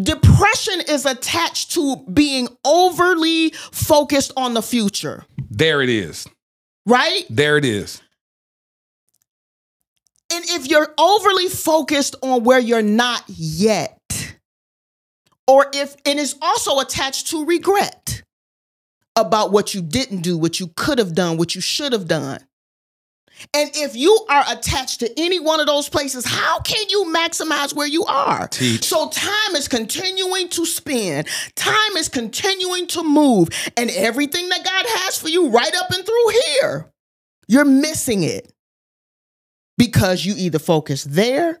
depression is attached to being overly focused on the future, there it is. right? There it is. And if you're overly focused on where you're not yet, or if and it's also attached to regret about what you didn't do, what you could have done, what you should have done. And if you are attached to any one of those places, how can you maximize where you are? Teach. So time is continuing to spin, time is continuing to move, and everything that God has for you right up and through here, you're missing it because you either focus there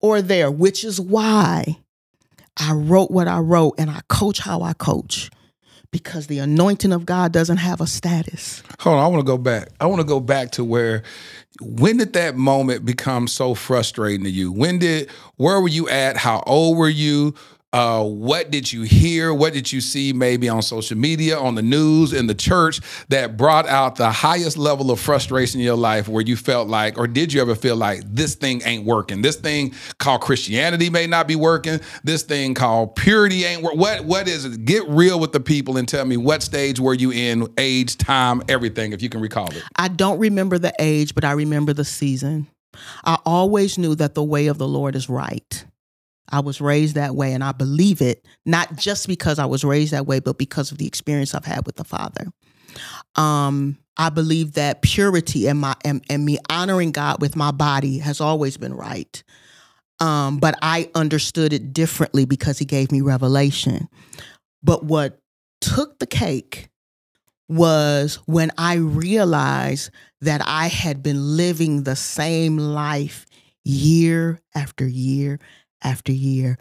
or there, which is why I wrote what I wrote and I coach how I coach because the anointing of God doesn't have a status. Hold on, I want to go back. I want to go back to where when did that moment become so frustrating to you? When did where were you at? How old were you? Uh, what did you hear? What did you see maybe on social media, on the news, in the church that brought out the highest level of frustration in your life where you felt like, or did you ever feel like this thing ain't working? This thing called Christianity may not be working. This thing called purity ain't work. What what is it? Get real with the people and tell me what stage were you in, age, time, everything, if you can recall it. I don't remember the age, but I remember the season. I always knew that the way of the Lord is right. I was raised that way and I believe it, not just because I was raised that way, but because of the experience I've had with the Father. Um, I believe that purity and my and, and me honoring God with my body has always been right. Um, but I understood it differently because he gave me revelation. But what took the cake was when I realized that I had been living the same life year after year after year,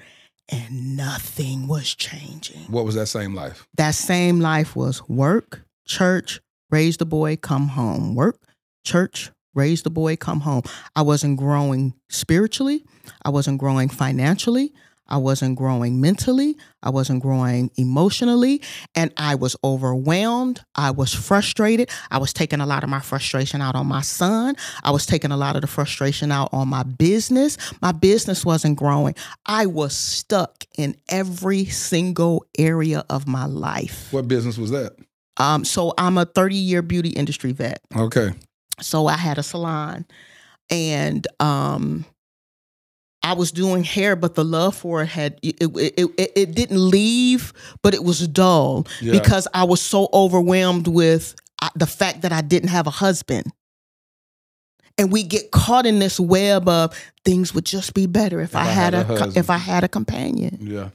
and nothing was changing. What was that same life? That same life was work, church, raise the boy, come home. Work, church, raise the boy, come home. I wasn't growing spiritually, I wasn't growing financially. I wasn't growing mentally. I wasn't growing emotionally. And I was overwhelmed. I was frustrated. I was taking a lot of my frustration out on my son. I was taking a lot of the frustration out on my business. My business wasn't growing. I was stuck in every single area of my life. What business was that? Um, so I'm a 30 year beauty industry vet. Okay. So I had a salon and um I was doing hair, but the love for it had it it, it, it didn't leave, but it was dull Yeah. because I was so overwhelmed with uh, the fact that I didn't have a husband. And we get caught in this web of things would just be better if, I, had, a, co- husband. if I had a companion. Yeah.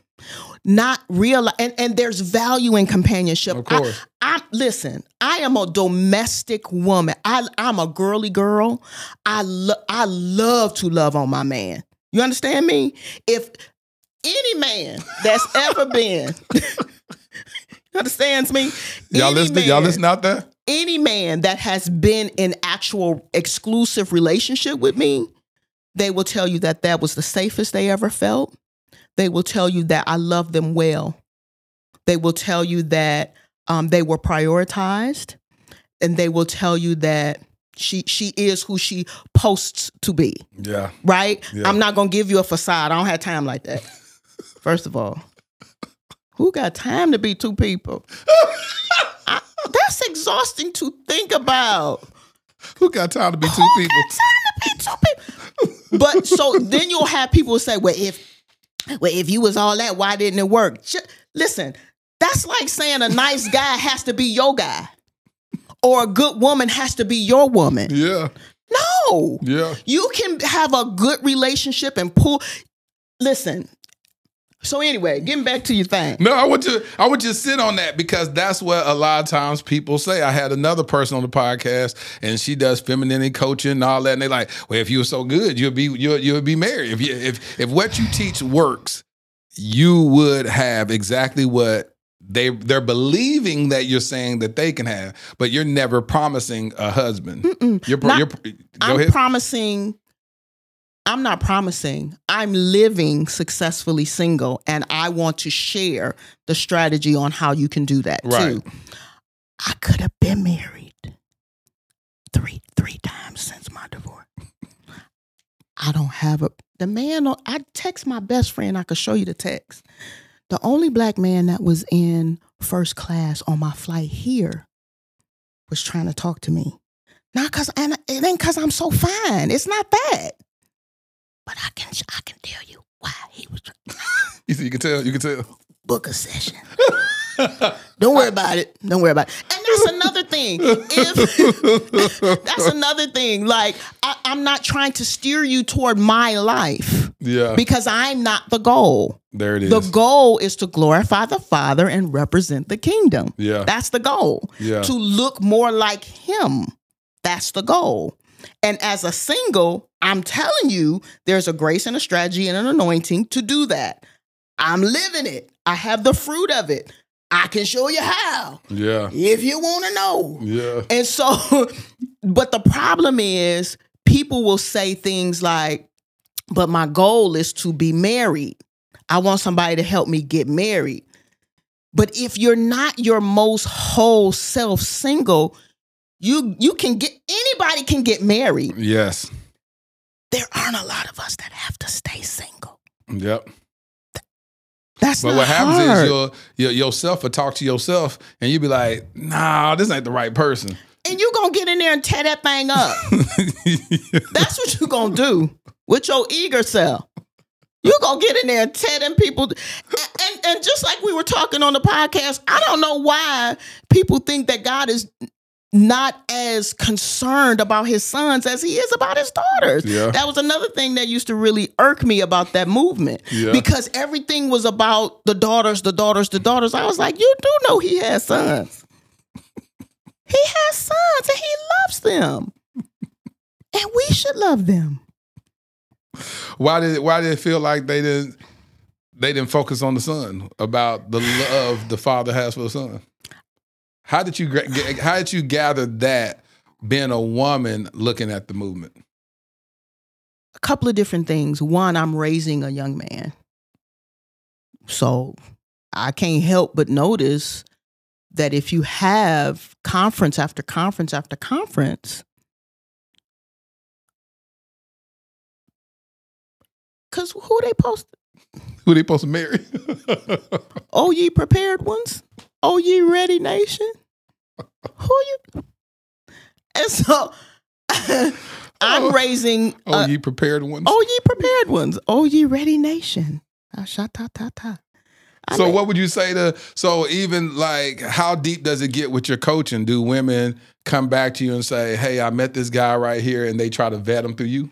Not real and, and there's value in companionship. Of course. I, I listen, I am a domestic woman. I I'm a girly girl. I lo- I love to love on my man. You understand me? If any man that's ever been understands me, Y'all any listening? Y'all listen out there? any man that has been in actual exclusive relationship with me, they will tell you that that was the safest they ever felt. They will tell you that I love them well. They will tell you that um, they were prioritized, and they will tell you that she she is who she posts to be. Yeah. Right? Yeah. I'm not gonna give you a facade. I don't have time like that. First of all, who got time to be two people? I- that's exhausting to think about. Who got time to be two Who people? got time to be two people? But so then you'll have people say, "Well, if well if you was all that, why didn't it work?" Ju- listen, that's like saying a nice guy has to be your guy, or a good woman has to be your woman. Yeah. No, Yeah. you can have a good relationship and pull. Listen. So anyway, getting back to your thing. No, I would just I would just sit on that because that's what a lot of times people say. I had another person on the podcast and she does femininity coaching and all that, and they like, well, if you were so good, you'll be you'll you'll be married. If you if if what you teach works, you would have exactly what they they're believing that you're saying that they can have, but you're never promising a husband. You're, Not- you're I'm ahead. promising. I'm not promising. I'm living successfully single, and I want to share the strategy on how you can do that Right. too. I could have been married three three times since my divorce. I don't have a the man. I text my best friend. I could show you the text. The only black man that was in first class on my flight here was trying to talk to me. Not cause and it ain't cause I'm so fine. It's not that. But I can I can tell you why he was trying you, see, you can tell. You can tell. Book a session. Don't worry about it. Don't worry about it. And that's another thing. If that's another thing. Like I, I'm not trying to steer you toward my life Yeah. because I'm not the goal. there it is. The goal is to glorify the Father and represent the kingdom. Yeah. That's the goal. Yeah. To look more like Him. That's the goal. And as a single, I'm telling you, there's a grace and a strategy and an anointing to do that. I'm living it. I have the fruit of it. I can show you how yeah. if you want to know. Yeah. And so, but the problem is people will say things like, but my goal is to be married. I want somebody to help me get married. But if you're not your most whole self single, you you can get anybody can get married. Yes. There aren't a lot of us that have to stay single. Yep. That's But what happens hard. is your, your yourself will talk to yourself and you be like, nah, this ain't the right person. and you gonna get in there and tear that thing up. That's what you gonna do with your eager self. You gonna get in there and tear them people. And, and and just like we were talking on the podcast, I don't know why people think that God is not as concerned about his sons as he is about his daughters. Yeah. That was another thing that used to really irk me about that movement. Yeah. Because everything was about the daughters, the daughters, the daughters. I was like, you do know he has sons. He has sons and he loves them. And we should love them. Why did why did it feel like they didn't they didn't focus on the son about the love the father has for the son? How did you how did you gather that being a woman looking at the movement? A couple of different things. One, I'm raising a young man. So I can't help but notice that if you have conference after conference after conference, because who they post? Who they supposed to marry? Oh, ye prepared ones? Oh, ye ready nation? Who you? And so I'm Oh. raising. oh, uh, you prepared ones. oh, ye prepared ones. Oh, ye ready nation. Sha ta ta ta. I So mean- what would you say to so even like how deep does it get with your coaching? Do women come back to you and say, "Hey, I met this guy right here," and they try to vet him through you?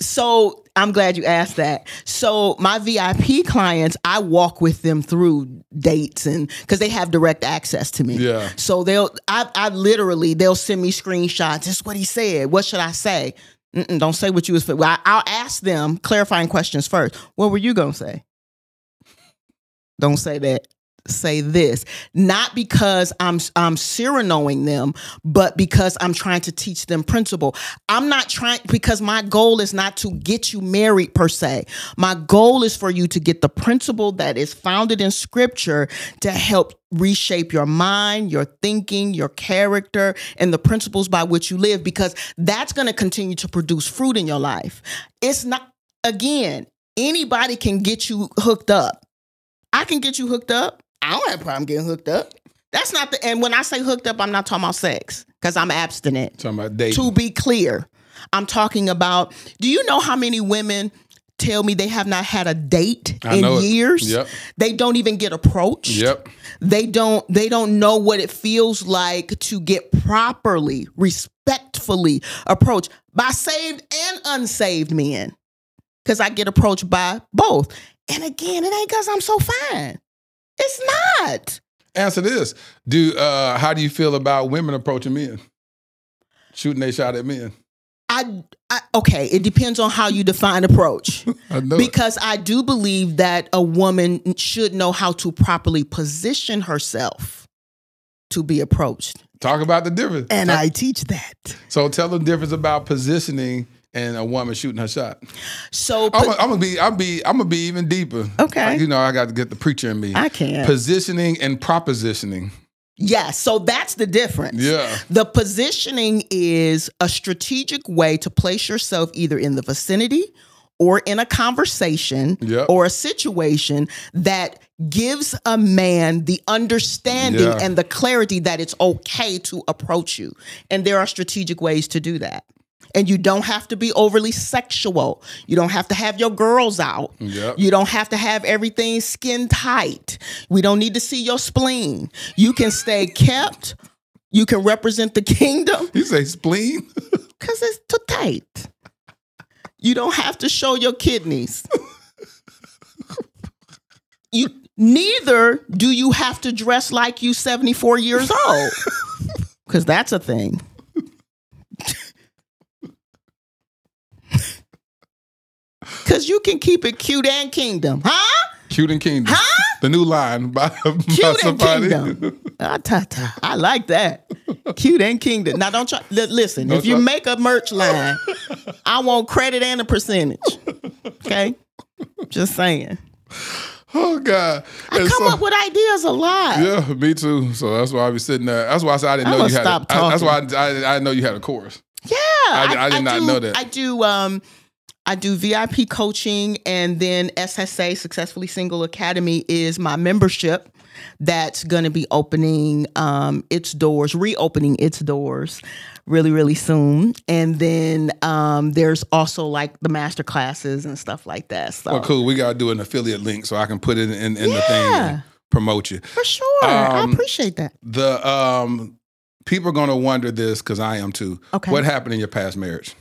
So I'm glad you asked that. So my VIP clients, I walk with them through dates and because they have direct access to me. Yeah. So they'll, I, I literally, they'll send me screenshots. This is what he said. What should I say? Mm-mm, don't say what you was. Well, I, I'll ask them clarifying questions first. What were you gonna say? Don't say that. Say this, not because I'm I'm Cyranoing them, but because I'm trying to teach them principle. I'm not trying because my goal is not to get you married per se. My goal is for you to get the principle that is founded in scripture to help reshape your mind, your thinking, your character, and the principles by which you live, because that's going to continue to produce fruit in your life. It's not, again, anybody can get you hooked up. I can get you hooked up. I don't have a problem getting hooked up. That's not the, and when I say hooked up, I'm not talking about sex because I'm abstinent. Talking about dating. To be clear, I'm talking about do you know how many women tell me they have not had a date I in years? Yep. They don't even get approached. Yep. They don't they don't know what it feels like to get properly, respectfully approached by saved and unsaved men. Cuz I get approached by both. And again, it ain't cuz I'm so fine. It's not. Answer this: Do uh, how do you feel about women approaching men, shooting they shot at men? I, I okay, it depends on how you define approach. I know it. because I do believe that a woman should know how to properly position herself to be approached. Talk about the difference. And I teach that. so tell the difference about positioning and a woman shooting her shot. So I'm gonna, I'm gonna be I'm be I'm gonna be even deeper. Okay. you know I got to get the preacher in me. I can. Positioning and propositioning. Yes, so that's the difference. Yeah. The positioning is a strategic way to place yourself either in the vicinity or in a conversation Yep. or a situation that gives a man the understanding Yeah. and the clarity that it's okay to approach you. And there are strategic ways to do that. And you don't have to be overly sexual. You don't have to have your girls out. Yep. You don't have to have everything skin tight. We don't need to see your spleen. You can stay kept. You can represent the kingdom You say spleen? because it's too tight. You don't have to show your kidneys. You neither do you have to dress like you 74 years old. Cuz that's a thing. Cuz you can keep it cute and kingdom. Huh? Cute and Kingdom. Huh? The new line by, by Cute and kingdom. Ah, ta, ta. I like that. Cute and kingdom. Now don't try. li- listen, Don't if you make a merch line, I want credit and a percentage. Okay, just saying. Oh God! I And come so- up with ideas a lot. Yeah, me too. So that's why I be sitting there. That's why I said I didn't know I'ma you had. stop a, I, that's why. I, I, I didn't know you had a course. Yeah, I- I did not do- know that. I do. Um, I do VIP coaching, and then SSA Successfully Single Academy is my membership. That's going to be opening um, its doors, reopening its doors, really, really soon. And then um, there's also like the master classes and stuff like that. So Well, cool. We gotta do an affiliate link so I can put it in, in, in the thing and promote you. for sure, I Um, appreciate that. The um, people are gonna wonder this because I am too. Okay. What happened in your past marriage?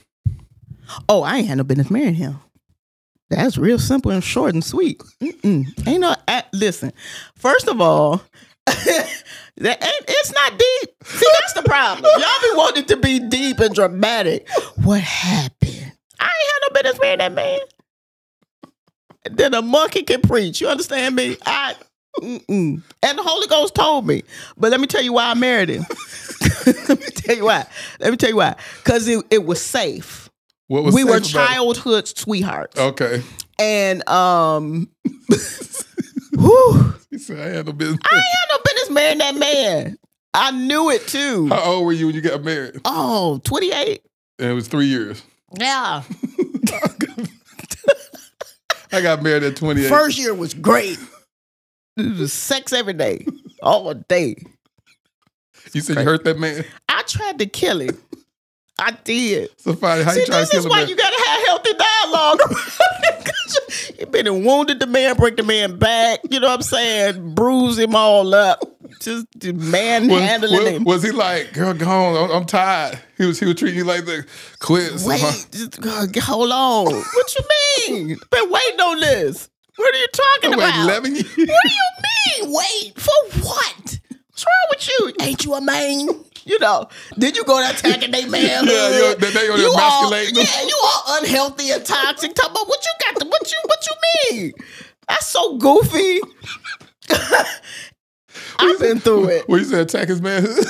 Oh, I ain't had no business marrying him. That's real simple and short and sweet. Mm-mm. Ain't no I, listen. First of all, that ain't, it's not deep. See, that's the problem. Y'all be wanting to be deep and dramatic. What happened? I ain't had no business marrying that man. Then a monkey can preach. You understand me? I. Mm-mm. And the Holy Ghost told me. But let me tell you why I married him. let me tell you why. Let me tell you why. Because it, it was safe What was we were about it? childhood sweethearts. Okay. And um whew, He said I had no business. I had no business marrying that man. I knew it too. How old were you when you got married? Oh, 28. And it was three years. Yeah. I got married at 28. First year was great. It was sex every day. All day. you said you hurt that man. I tried to kill him. I did. So fine, how See, you trying this to kill is why you gotta have healthy dialogue. you been and wounded the man, break the man back. You know what I'm saying? Bruise him all up. Just manhandling was, him. was, was he like, girl, go on, I'm, I'm tired. He was he was treating you like the quit. Wait, just, uh, hold on. What you mean? Been waiting on this. What are you talking about? 11 years. What do you mean? Wait for what? What's wrong with you? Ain't you a man? You know, did you go to attacking they man? Yeah, you're- they- there you all, yeah, you all unhealthy and toxic. Talk about what you got. To, what you what you mean? That's so goofy. I've been through it. What you said, attack his manhood?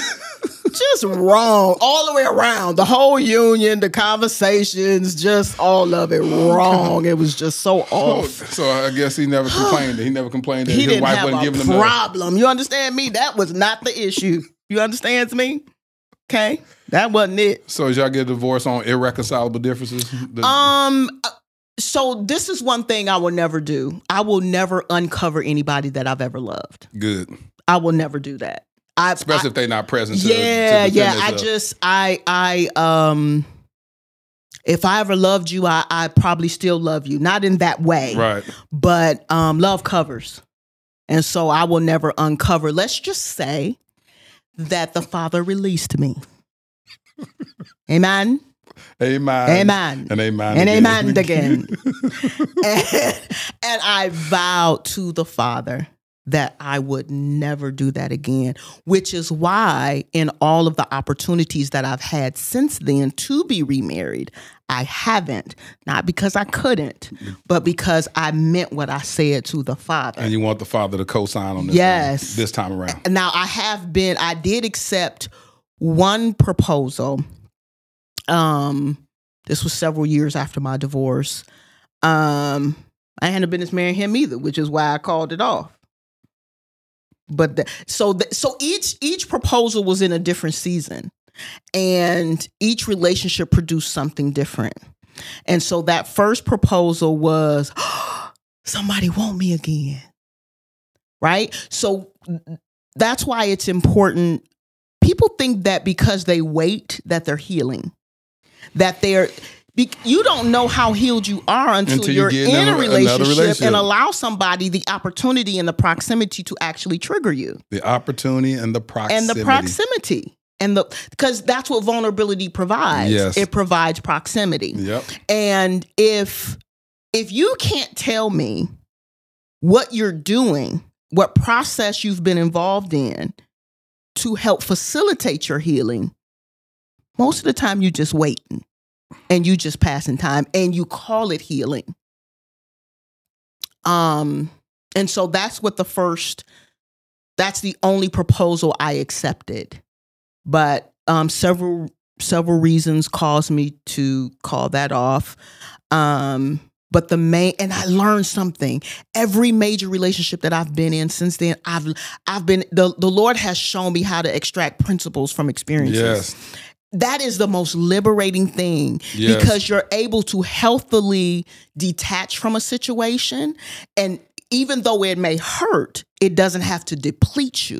Just wrong all the way around. The whole union, the conversations, just all of it oh, wrong. It was just so Oh, off. so I guess he never complained. He never complained that He his didn't wife have wasn't a giving him problem. You understand me? That was not the issue. You understand me? Okay, that wasn't it. So did y'all get a divorce on irreconcilable differences? The- Um. uh, So this is one thing I will never do. I will never uncover anybody that I've ever loved. Good, I will never do that. I, especially if they're not present. To, yeah, to yeah. I just, I, I, um, if I ever loved you, I, I probably still love you. Not in that way, right. but um, love covers, and so I will never uncover. Let's just say that the Father released me. Amen. Amen. Amen. And amen. and again. amen again. and, and I vowed to the Father that I would never do that again, which is why, in all of the opportunities that I've had since then to be remarried, I haven't. Not because I couldn't, but because I meant what I said to the Father. and you want the father to co-sign on this. Yes. thing this time around. Now I have been I did accept one proposal. Um this was several years after my divorce. Um I hadn't been as marrying him either, which is why I called it off. But the, so the, so each each proposal was in a different season and each relationship produced something different. And so that first proposal was somebody want me again. Right? So that's why it's important. People think that because they wait that they're healing, that they're be, you don't know how healed you are until, Until you you're in in a a- relationship, relationship. and allow somebody the opportunity and the proximity to actually trigger you The opportunity and the proximity. and the proximity and the because that's what vulnerability provides Yes. it provides proximity Yep. and if if you can't tell me what you're doing what process you've been involved in to help facilitate your healing most of the time you're just waiting and you just passing time and you call it healing um and so that's what the first that's the only proposal i accepted but um several several reasons caused me to call that off um But the main and I learned something. Every major relationship that I've been in since then, I've I've been the, the Lord has shown me how to extract principles from experiences. Yes. That is the most liberating thing Yes. because you're able to healthily detach from a situation. And even though it may hurt, it doesn't have to deplete you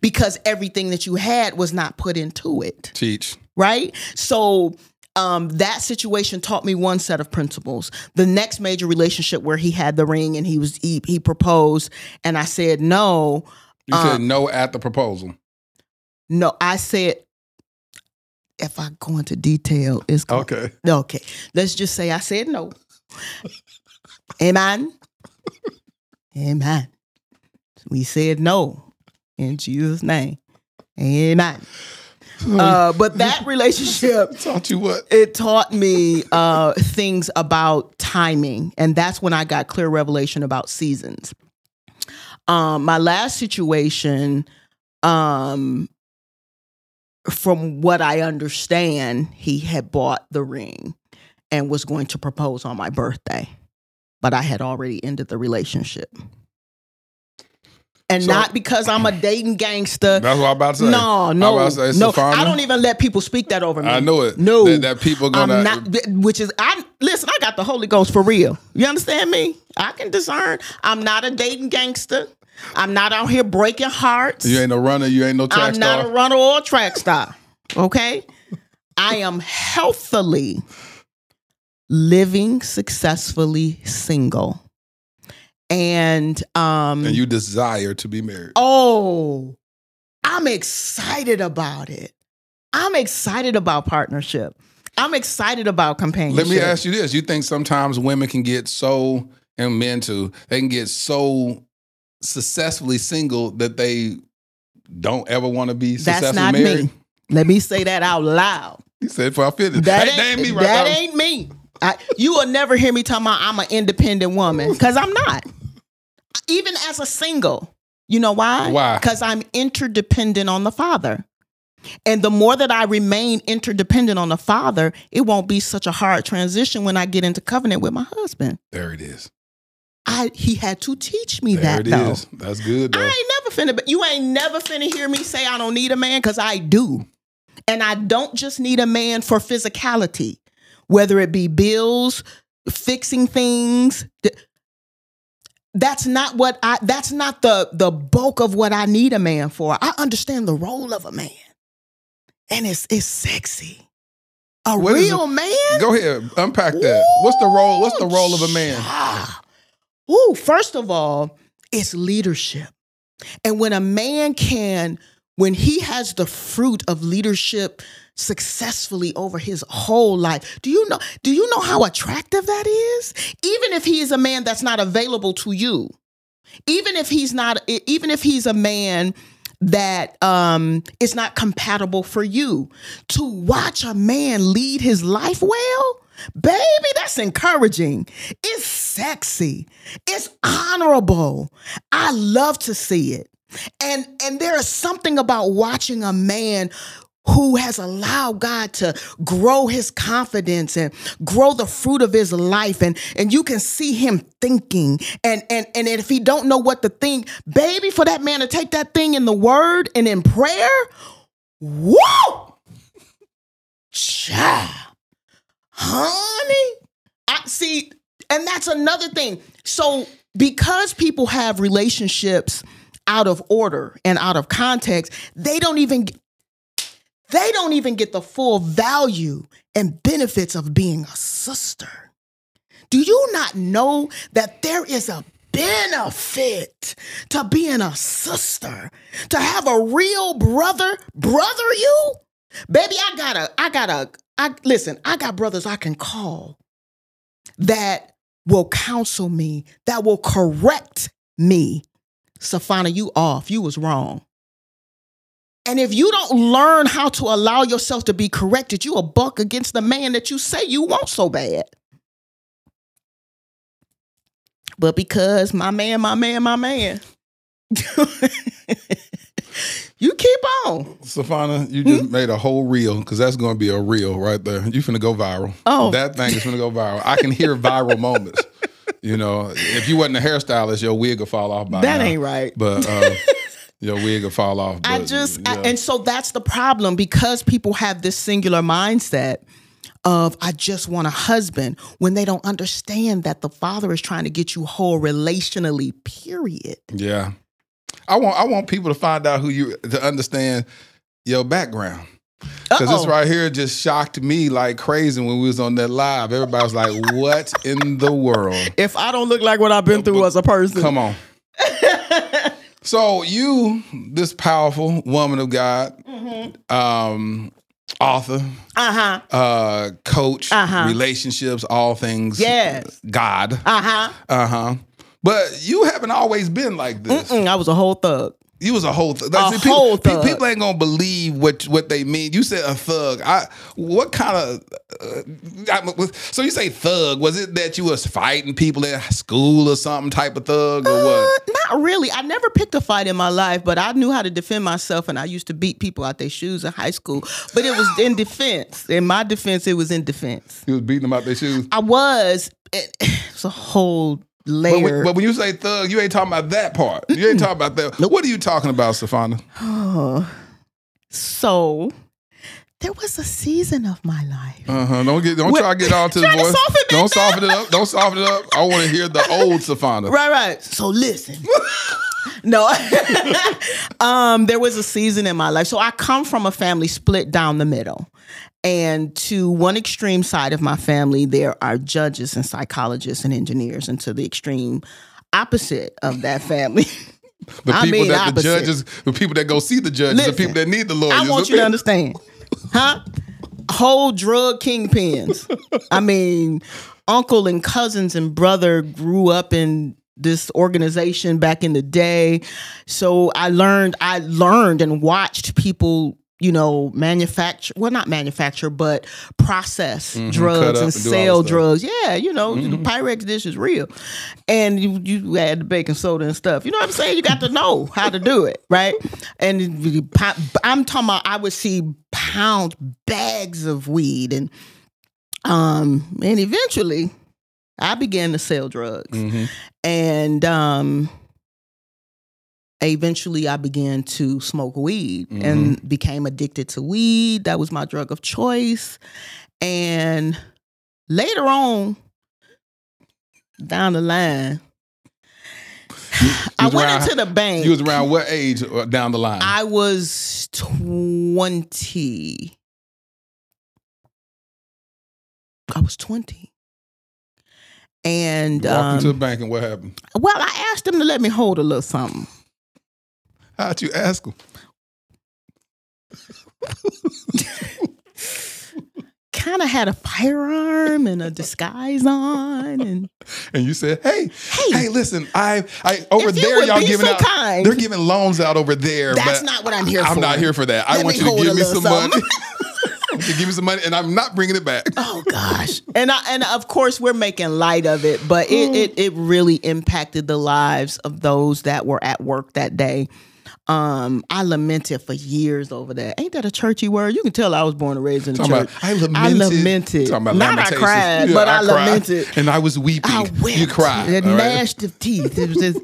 because everything that you had was not put into it Teach. right? So um, that situation taught me one set of principles. The next major relationship where he had the ring and he was he, he proposed, and I said no, You Uh, said no at the proposal. no. I said if I go into detail, it's Okay. okay. Let's just say I said no. Amen. Amen. We said no in Jesus' name. Amen. Uh, but that relationship Taught you what? it taught me uh, things about timing, and that's when I got clear revelation about seasons. Um, my last situation, um, from what I understand, he had bought the ring and was going to propose on my birthday, but I had already ended the relationship. And So- not because I'm a dating gangster. That's what I'm about to say. No, no, say, no. I don't even let people speak that over me. I know it. No, That, that people gonna. I'm not. Which is, I listen. I got the Holy Ghost for real. You understand me? I can discern. I'm not a dating gangster. I'm not out here breaking hearts. you ain't no runner. You ain't no track star. I'm star. not a runner or a track star. Okay, I am healthily living successfully single, and um, and you desire to be married. Oh, I'm excited about it. I'm excited about partnership. I'm excited about companionship. Let me ask you this: You think sometimes women can get so, and men too, they can get so successfully single that they don't ever want to be That's successfully not married? me. Let me say that out loud. He said, "For I fitness." That that ain't, ain't me right that now. ain't me. I, you will never hear me talking about I'm an independent woman because I'm not. Even as a single. You know why? Why? Because I'm interdependent on the Father. And the more that I remain interdependent on the Father, it won't be such a hard transition when I get into covenant with my husband. There it is. I he had to teach me There that it though. is. That's good though. I ain't never finna, but you ain't never finna hear me say I don't need a man because I do. And I don't just need a man for physicality, whether it be bills, fixing things. th- That's not what I that's not the the bulk of what I need a man for. I understand the role of a man. And it's it's sexy. A What real man? Go ahead, unpack that. What's the role? What's the role of a man? Ah. Ooh, first of all, it's leadership. And when a man can, when he has the fruit of leadership successfully over his whole life, do you know, do you know how attractive that is? Even if he is a man that's not available to you, even if he's not, even if he's a man that um is not compatible for you to watch a man lead his life well baby that's encouraging. It's sexy. It's honorable. I love to see it. And and there is something about watching a man who has allowed God to grow his confidence and grow the fruit of his life and and you can see him thinking. And and and if he don't know what to think baby for that man to take that thing in the word and in prayer whoa child honey I see and that's another thing so because people have relationships out of order and out of context they don't even they don't even get the full value and benefits of being a sister. Do you not know that there is a benefit to being a sister? To have a real brother brother you? Baby, I got a I got a I listen, I got brothers I can call that will counsel me, that will correct me. Sefana, you off. You was wrong. And if you don't learn how to allow yourself to be corrected, you a buck against the man that you say you want so bad. But because my man, my man, my man, you keep on. Sefana, you Hmm? just made a whole reel because that's going to be a reel right there. You finna go viral. Oh. that thing is finna go viral. I can hear viral moments. You know, if you wasn't a hairstylist, your wig would fall off by That now. ain't right. But uh, your wig would fall off. I just, yeah. I, and so that's the problem because people have this singular mindset of I just want a husband when they don't understand that the father is trying to get you whole relationally. Period. Yeah. I want I want people to find out who you to understand your background. Because this right here just shocked me like crazy when we was on that live. Everybody was like, what in the world? If I don't look like what I've been through as a person, Come on. so you, this powerful woman of God, um, author, uh huh, uh, coach, Uh-huh. relationships, all things Yes. God. uh huh. Uh-huh. But you haven't always been like this. I was a whole thug. You was a whole thug. A people, whole pe- thug. People ain't gonna believe what what they mean. You said a thug. I what kind of uh, I- so you say thug? Was it that you was fighting people at school or something type of thug or Uh, what? not really. I never picked a fight in my life, but I knew how to defend myself, and I used to beat people out their shoes in high school. But it was in defense. In my defense, it was in defense. You was beating them out their shoes. I was. It, it's a whole But layer. when, but when you say thug, you ain't talking about that part. You ain't talking about that. What are you talking about, Sefana? so there was a season of my life. Uh huh. Don't get. Don't What- try to get all to the voice. soften it Don't soften it up. Don't soften it up. I want to hear the old Sefana. Right, right. So listen. no. um, there was a season in my life. So I come from a family split down the middle. And to one extreme side of my family, there are judges and psychologists and engineers. And to the extreme opposite of that family, The I people mean that the judges, the people that go see the judges, Listen, the people that need the lawyers. I want you to understand. Huh? Whole drug kingpins. I mean, uncle and cousins and brother grew up in this organization back in the day. So I learned, I learned and watched people, you know, manufacture, well, not manufacture, but process Mhm, drugs and and sell drugs. Yeah, you know, the Pyrex dish is real. And you, you add the baking soda and stuff. You know what I'm saying? You got to know how to do it, right? And I'm talking about I would see pounds, bags of weed and um and eventually I began to sell drugs. Mhm. And um eventually I began to smoke weed and became addicted to weed. That was my drug of choice. And later on down the line, I went around- into the bank. You was around what age uh, down the line? I was 20. I was 20. And You walked into a um, bank and what happened? well, I asked them to let me hold a little something. How'd you ask them? Kind of had a firearm and a disguise on, and And you said, "Hey, Hey. hey, listen, I, I over there, y'all giving so out, kind. they're giving loans out over there. That's not what I'm here for. I'm not here for that. I want you to give me some money. something. I you to give me some money, and I'm not bringing it back. oh gosh and I, and of course we're making light of it but Mm. it, it it really impacted the lives of those that were at work that day um i lamented for years over that ain't that a churchy word you can tell i was born and raised in the Talking church about, I lamented. i lamented not i cried Yeah, but i, cried, lamented and I was weeping. I wept. You cried. It all right? gnashed of teeth. It was just,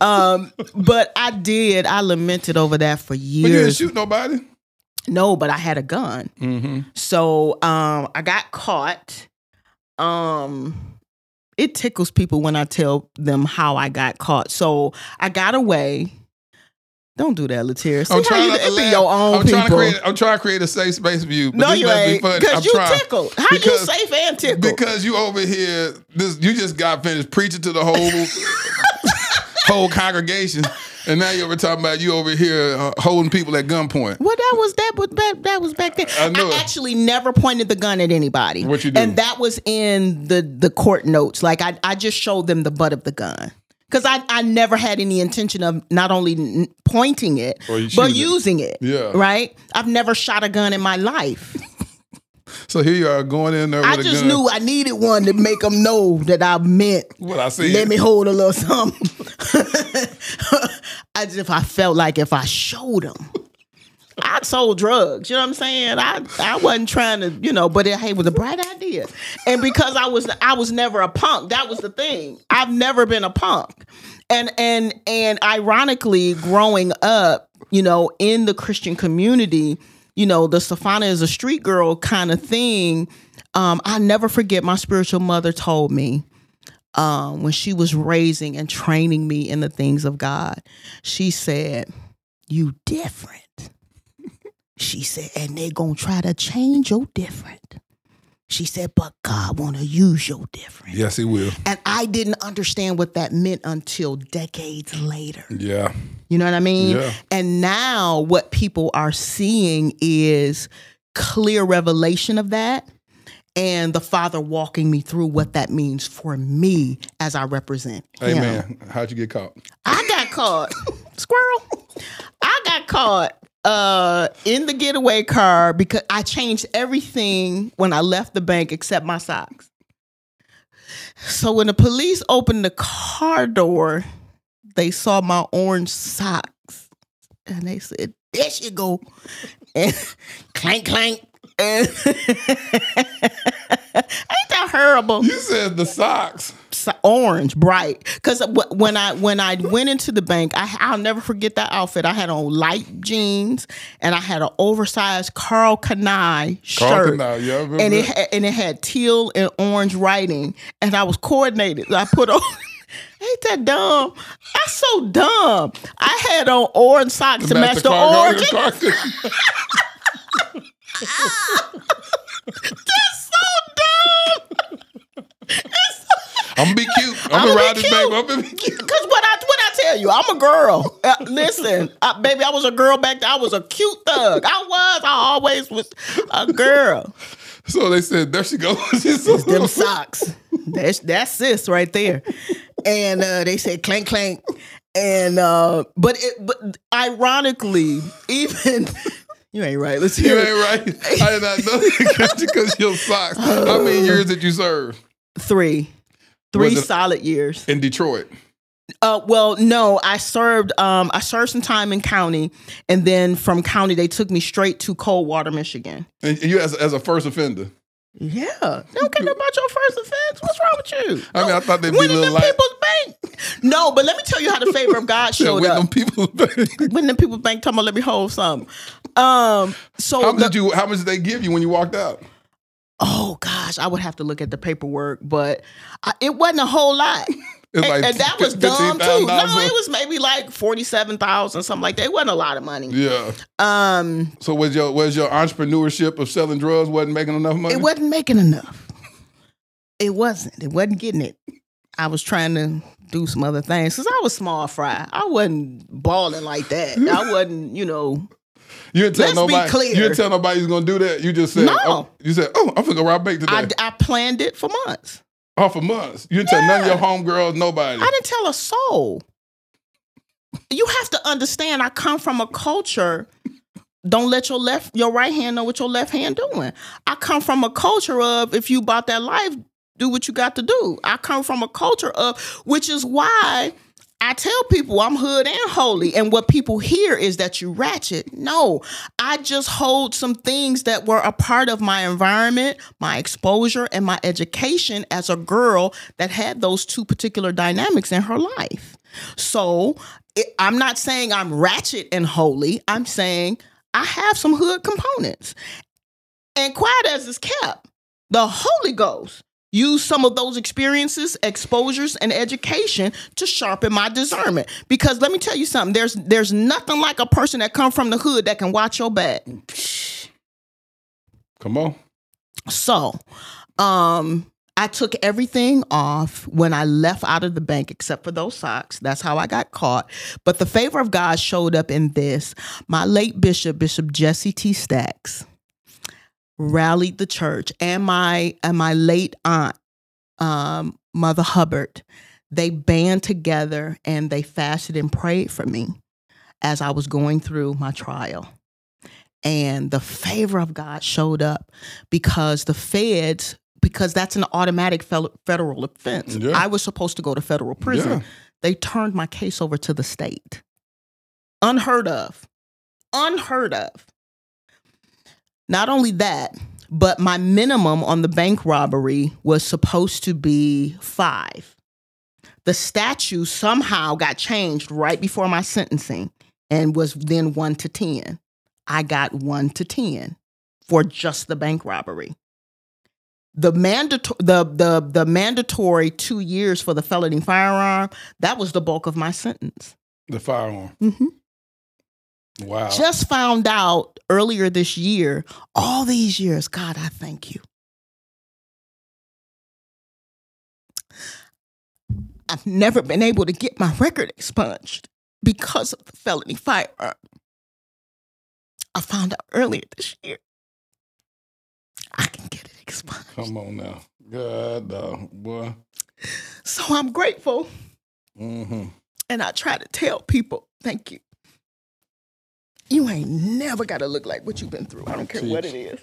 um, but I did. I lamented over that for But you didn't shoot nobody. No, but I had a gun. Mm-hmm. So um I got caught. Um it tickles people when I tell them how I got caught. So I got away. Don't do that, Latier. See I'm how trying you, to it be your own I'm people. trying to create. I'm trying to create a safe space for you. No, you ain't. Because you trying. tickled. How Because- you safe and tickled? Because you over here, this you just got finished preaching to the whole whole congregation, and now you're talking about you over here uh, holding people at gunpoint. Well, that was that was back that was back then. I knew it. actually never pointed the gun at anybody. What you do? And that was in the the court notes. Like I I just showed them the butt of the gun. Cause I, I never had any intention of not only n- pointing it, but shooting it. using it. Yeah. Right? I've never shot a gun in my life. So here you are going in there with I just knew I needed one to make them know that I meant what I see. let me hold a little something. as if I felt like if I showed them. I sold drugs, you know what I'm saying? I I wasn't trying to, you know, but it, hey, it was a bright idea. And because I was I was never a punk, that was the thing. I've never been a punk. And and and ironically, growing up, you know, in the Christian community, you know, the Sefana is a street girl kind of thing. Um, I never forget my spiritual mother told me um, when she was raising and training me in the things of God. She said, "You different." She said, and they gonna try to change your different. She said, but God wanna use your different. Yes, He will. And I didn't understand what that meant until decades later. Yeah. You know what I mean? Yeah. And now what people are seeing is clear revelation of that and the Father walking me through what that means for me as I represent. Hey him. man, how'd you get caught? I got caught. Squirrel. I got caught uh in the getaway car because I changed everything when I left the bank except my socks. So when the police opened the car door, they saw my orange socks and they said, There you go. And clank clank. And Ain't that horrible? You said the socks. So- orange, bright. Because when I when I went into the bank, I, I'll never forget that outfit. I had on light jeans and I had an oversized Karl Kani shirt, Karl Kani, yeah, and it had, and it had teal and orange writing, and I was coordinated. I put on. Ain't that dumb? That's so dumb. I had on orange socks to match the cargo, orange. That's so dumb. I'm gonna be cute. I'm, I'ma ride this baby. I'm gonna be cute. Cause what I what I tell you, I'm a girl. Uh, listen, uh, baby, I was a girl back then. I was a cute thug. I was. I always was a girl. So they said, there she goes. Them socks. That's that's sis right there. And uh, they said clank clank. And uh, but it but ironically, even you ain't right. Let's hear You hear ain't it. right. I did not know because your socks. How many years did you serve Three, three it- solid years. in Detroit? Uh, well, no, I served. Um, I served some time in county, and then from county they took me straight to Coldwater, Michigan. And you as, as a first offender. Yeah, they don't care about your first offense. What's wrong with you? I mean, I thought they'd be When little light. people's bank? No, but let me tell you how the favor of God showed Yeah, with up. them people. when the people's bank talking about let me hold something. Um, so how much the- did you? How much did they give you when you walked out? oh gosh, I would have to look at the paperwork, but I, it wasn't a whole lot. And, like and that was dumb too. No, it was maybe like forty seven thousand, something like that. It wasn't a lot of money. Yeah. Um, So was your was your entrepreneurship of selling drugs wasn't making enough money? it wasn't making enough. It wasn't. It wasn't getting it. I was trying to do some other things because I was small fry. I wasn't balling like that. I wasn't, you know. You didn't tell Let's be nobody. clear. You didn't tell nobody you was gonna do that. You just said, No. oh, you said, oh, I'm gonna go rob bank today. I, I planned it for months. oh, for months. You didn't tell none of your homegirls, nobody. I didn't tell a soul. You have to understand. I come from a culture. Don't let your left, your right hand know what your left hand doing. I come from a culture of if you bought that life, do what you got to do. I come from a culture of which is why I tell people I'm hood and holy, and what people hear is that you ratchet. No, I just hold some things that were a part of my environment, my exposure, and my education as a girl that had those two particular dynamics in her life. So it, I'm not saying I'm ratchet and holy. I'm saying I have some hood components. And quiet as it's kept, the Holy Ghost used some of those experiences, exposures, and education to sharpen my discernment. Because let me tell you something, there's there's nothing like a person that come from the hood that can watch your back. Come on. So, um, I took everything off when I left out of the bank except for those socks. That's how I got caught. But the favor of God showed up in this. My late bishop, Bishop Jesse T. Stacks, rallied the church and my and my late aunt, um, Mother Hubbard. They band together and they fasted and prayed for me as I was going through my trial and the favor of God showed up because the feds, because that's an automatic federal offense. Yeah. I was supposed to go to federal prison. Yeah. They turned my case over to the state. Unheard of. Unheard of. Not only that, but my minimum on the bank robbery was supposed to be five. The statute somehow got changed right before my sentencing and was then one to 10. I got one to 10 for just the bank robbery. The, mandatory the, the, the mandatory two years for the felony firearm, that was the bulk of my sentence. The firearm. Mm-hmm. Wow. Just found out earlier this year, all these years, God, I thank you. I've never been able to get my record expunged because of the felony firearm. I found out earlier this year. I can get it expunged. Come on now. God, no, boy. So I'm grateful. Mm-hmm. And I try to tell people, thank you. You ain't never got to look like what you've been through. I don't care what it is.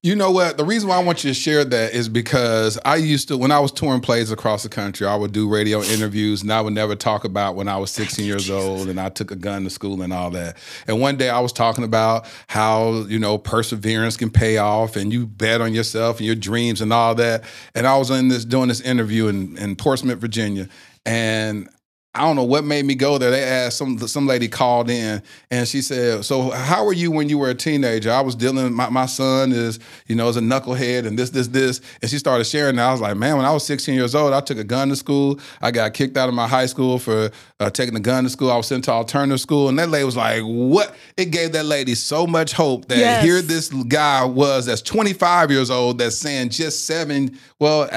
You know what? The reason why I want you to share that is because I used to, when I was touring plays across the country, I would do radio interviews and I would never talk about when I was 16 years old and I took a gun to school and all that. And one day I was talking about how, you know, perseverance can pay off and you bet on yourself and your dreams and all that. And I was in this, doing this interview in, in Portsmouth, Virginia. And I don't know what made me go there. They asked some some lady called in and she said, "So how were you when you were a teenager?" I was dealing. My, my son is you know is a knucklehead and this this this. And she started sharing. And I was like, man, when I was 16 years old, I took a gun to school. I got kicked out of my high school for uh, taking a gun to school. I was sent to alternative school, and that lady was like, "What?" It gave that lady so much hope that Yes. here this guy was that's 25 years old that's saying just seven, well,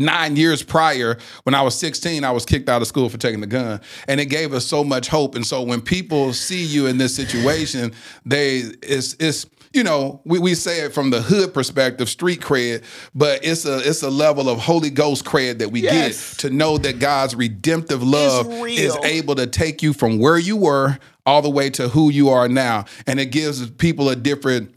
nine years prior, when I was 16, I was kicked out of school for taking the gun. And it gave us so much hope. And so when people see you in this situation, they it's it's you know, we, we say it from the hood perspective, street cred, but it's a it's a level of Holy Ghost cred that we Yes. get to know that God's redemptive love is able to take you from where you were all the way to who you are now. And it gives people a different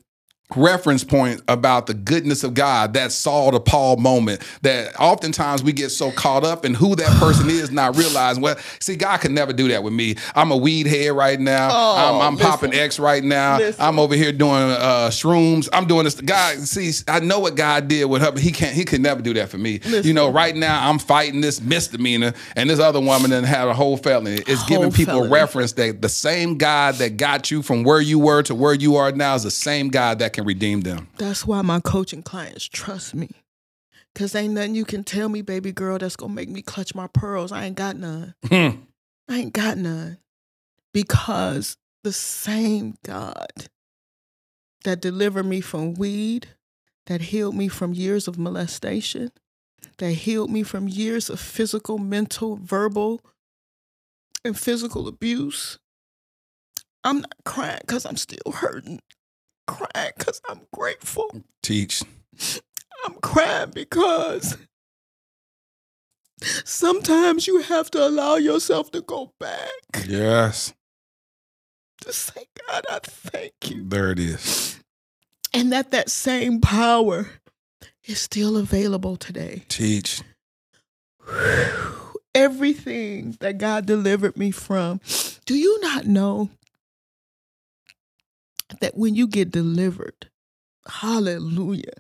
reference point about the goodness of God, that Saul to Paul moment, that oftentimes we get so caught up in who that person is, not realizing, well, see, God can never do that with me. I'm a weed head right now. Oh, I'm, I'm listen. popping X right now. Listen. I'm over here doing uh, shrooms. I'm doing this. God, see, I know what God did with her, but he can't, he could never do that for me. You know, right now I'm fighting this misdemeanor and this other woman that had a whole felony. It's Whole giving people felony. reference that the same God that got you from where you were to where you are now is the same God that can redeem them. That's why my coaching clients trust me. Cause ain't nothing you can tell me, baby girl, that's gonna make me clutch my pearls. I ain't got none. Hmm. I ain't got none. Because the same God that delivered me from weed, that healed me from years of molestation, that healed me from years of physical, mental, verbal, and physical abuse. I'm not crying because I'm still hurting. Crying because I'm grateful. Teach. I'm crying because sometimes you have to allow yourself to go back Yes. to say, God, I thank you. There it is. And that that same power is still available today. Teach. Everything that God delivered me from. Do you not know that when you get delivered, hallelujah,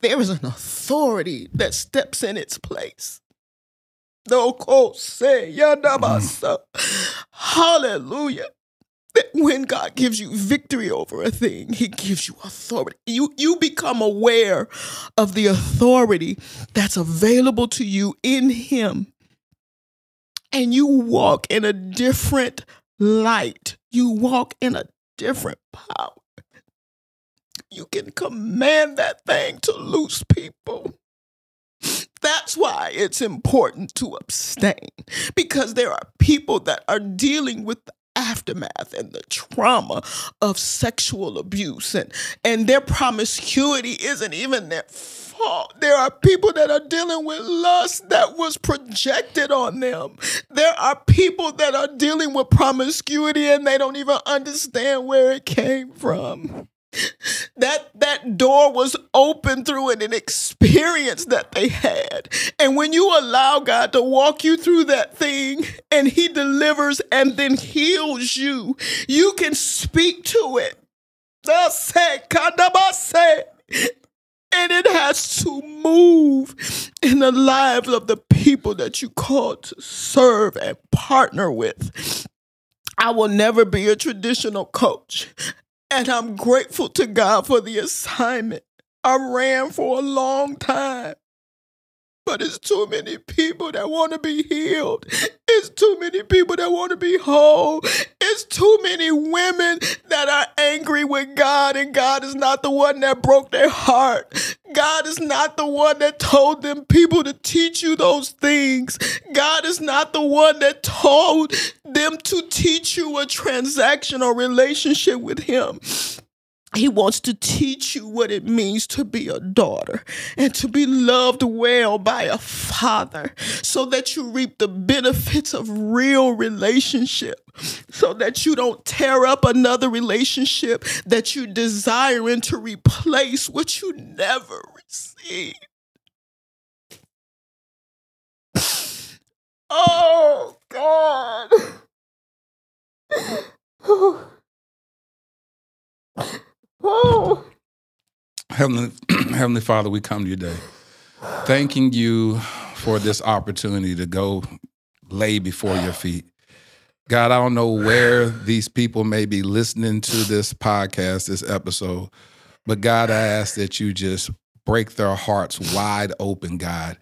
there is an authority that steps in its place. No say yadabasa. Hallelujah. That when God gives you victory over a thing, He gives you authority. You you become aware of the authority that's available to you in Him. And you walk in a different light. You walk in a different power. You can command that thing to loose people. That's why it's important to abstain because there are people that are dealing with the aftermath and the trauma of sexual abuse and and their promiscuity isn't even their fault. There are people that are dealing with lust that was projected on them. There are people that are dealing with promiscuity and they don't even understand where it came from. That that door was open through an, an experience that they had and when you allow god to walk you through that thing and he delivers and then heals you you can speak to it and it has to move in the lives of the people that you called to serve and partner with. I will never be a traditional coach. And I'm grateful to God for the assignment. I ran for a long time. But it's too many people that want to be healed. It's too many people that want to be whole. It's too many women that are angry with God, and God is not the one that broke their heart. God is not the one that told them people to teach you those things. God is not the one that told them to teach you a transactional relationship with Him. He wants to teach you what it means to be a daughter and to be loved well by a father so that you reap the benefits of real relationship, so that you don't tear up another relationship that you desiring to replace what you never received. Oh, God. Heavenly, Heavenly Father, we come to you today, thanking you for this opportunity to go lay before your feet. God, I don't know where these people may be listening to this podcast, this episode, but God, I ask that you just break their hearts wide open, God,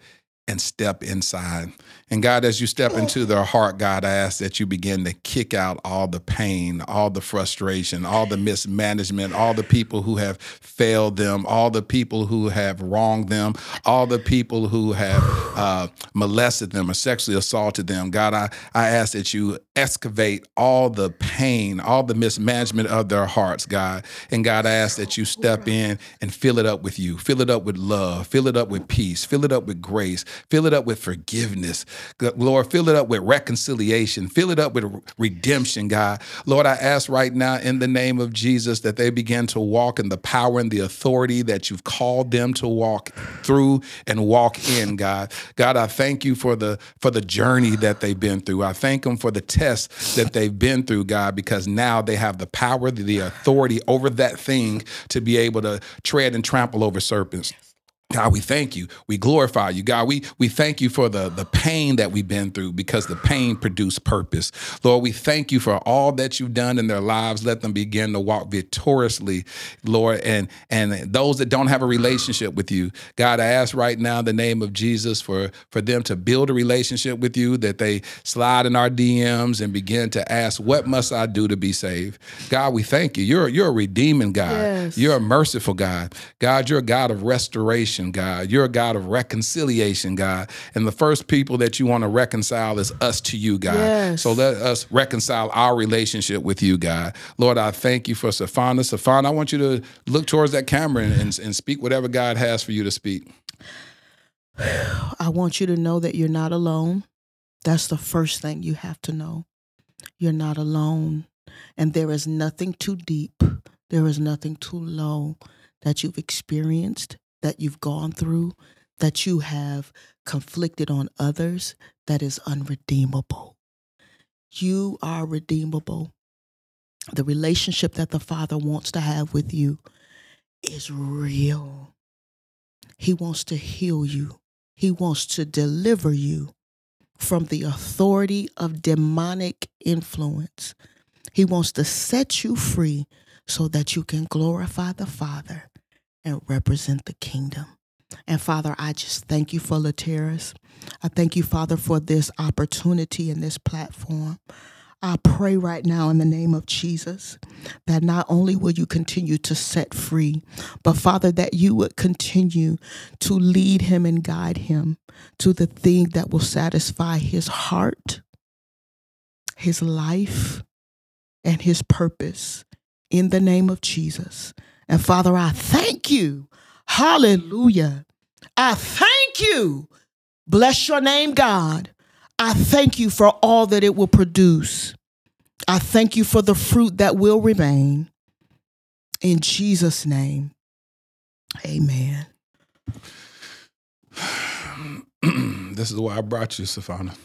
and step inside. And God, as you step into their heart, God, I ask that you begin to kick out all the pain, all the frustration, all the mismanagement, all the people who have failed them, all the people who have wronged them, all the people who have uh, molested them or sexually assaulted them. God, I, I ask that you excavate all the pain, all the mismanagement of their hearts, God. And God, I ask that you step in and fill it up with you, fill it up with love, fill it up with peace, fill it up with grace, fill it up with forgiveness. Lord, fill it up with reconciliation, fill it up with redemption, God. Lord, I ask right now in the name of Jesus that they begin to walk in the power and the authority that you've called them to walk through and walk in, God. God, I thank you for the for the journey that they've been through. I thank them for the tests that they've been through, God, because now they have the power, the authority over that thing to be able to tread and trample over serpents. God, we thank you. We glorify you. God, we, we thank you for the, the pain that we've been through because the pain produced purpose. Lord, we thank you for all that you've done in their lives. Let them begin to walk victoriously, Lord. And, and those that don't have a relationship with you, God, I ask right now in the name of Jesus for, for them to build a relationship with you, that they slide in our DMs and begin to ask, What must I do to be saved? God, we thank you. You're, you're a redeeming God. Yes. You're a merciful God. God, you're a God of restoration God. You're a God of reconciliation, God. And the first people that you want to reconcile is us to you, God. Yes. So let us reconcile our relationship with you, God. Lord, I thank you for Sefana. Sefana, I want you to look towards that camera and, and, and speak whatever God has for you to speak. I want you to know that you're not alone. That's the first thing you have to know. You're not alone. And there is nothing too deep, there is nothing too low that you've experienced that you've gone through, that you have conflicted on others, that is unredeemable. You are redeemable. The relationship that the Father wants to have with you is real. He wants to heal you, He wants to deliver you from the authority of demonic influence. He wants to set you free so that you can glorify the Father and represent the kingdom. And Father, I just thank you for Laterras. I thank you, Father, for this opportunity and this platform. I pray right now in the name of Jesus that not only will you continue to set free, but Father, that you would continue to lead him and guide him to the thing that will satisfy his heart, his life, and his purpose in the name of Jesus. And Father, I thank you. Hallelujah. I thank you. Bless your name, God. I thank you for all that it will produce. I thank you for the fruit that will remain. In Jesus' name, amen. this is why I brought you, Sefana.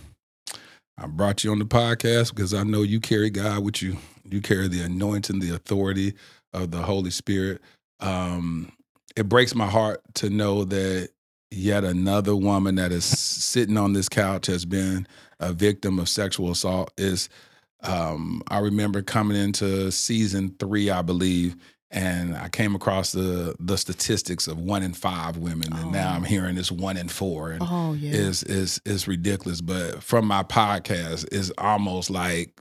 I brought you on the podcast because I know you carry God with you. You carry the anointing, the authority of the Holy Spirit. Um, it breaks my heart to know that yet another woman that is sitting on this couch has been a victim of sexual assault. Is um, I remember coming into season three, I believe, and I came across the the statistics of one in five women, and now I'm hearing it's one in four, and Oh yeah. is is is ridiculous. But from my podcast, is almost like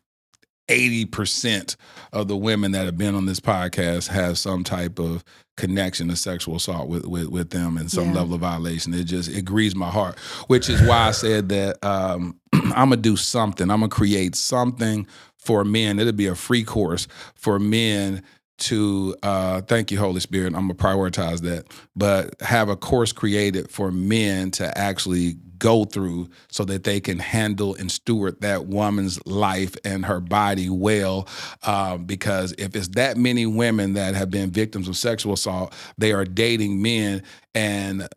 eighty percent of the women that have been on this podcast have some type of connection to sexual assault with with, with them and some Yeah. level of violation. It just it grieves my heart, which is why I said that um, I'm gonna do something. I'm gonna create something for men. It'll be a free course for men to uh thank you holy spirit i'm gonna prioritize that but have a course created for men to actually go through so that they can handle and steward that woman's life and her body well um, because if it's that many women that have been victims of sexual assault they are dating men and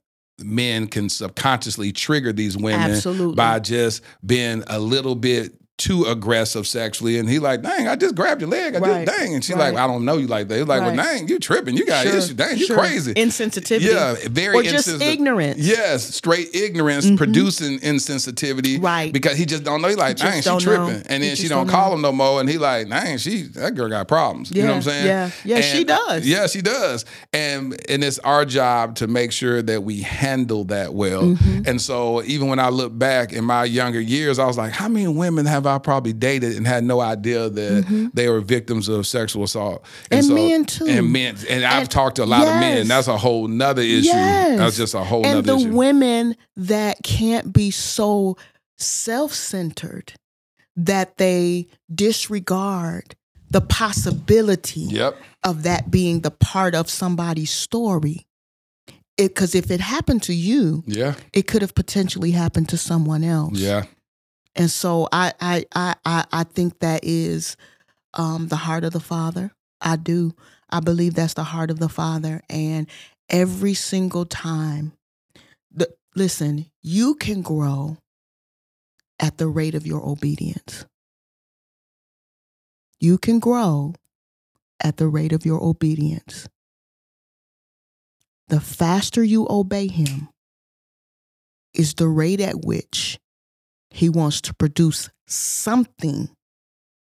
men can subconsciously trigger these women Absolutely. by just being a little bit too aggressive sexually and he like dang i just grabbed your leg i Right, just dang and she right. like i don't know you like that He's like well dang you tripping you got Sure, issues dang you sure. crazy Insensitivity. yeah very Or just insensitive. ignorance. yes straight ignorance producing insensitivity Right. because he just don't know he like dang she tripping know. and then she don't don't call him no more and he like dang she that girl got problems you know what i'm saying yeah. Yeah, she does. yeah she does and and it's our job to make sure that we handle that well Mm-hmm. and so even when i look back in my younger years i was like how many women have i probably dated and had no idea that they were victims of sexual assault. Mm-hmm. And men, too. and men. And, i've talked to a lot of men. yes. that's a whole nother issue. Yes. that's just a whole and nother the issue. women that can't be so self-centered that they disregard the possibility yep. of that being the part of somebody's story. Because if it happened to you yeah. it could have potentially happened to someone else. Yeah and so I I I I, think that is um, the heart of the Father. I do. I believe that's the heart of the Father. And every single time, the listen, you can grow at the rate of your obedience. You can grow at the rate of your obedience. The faster you obey Him is the rate at which he wants to produce something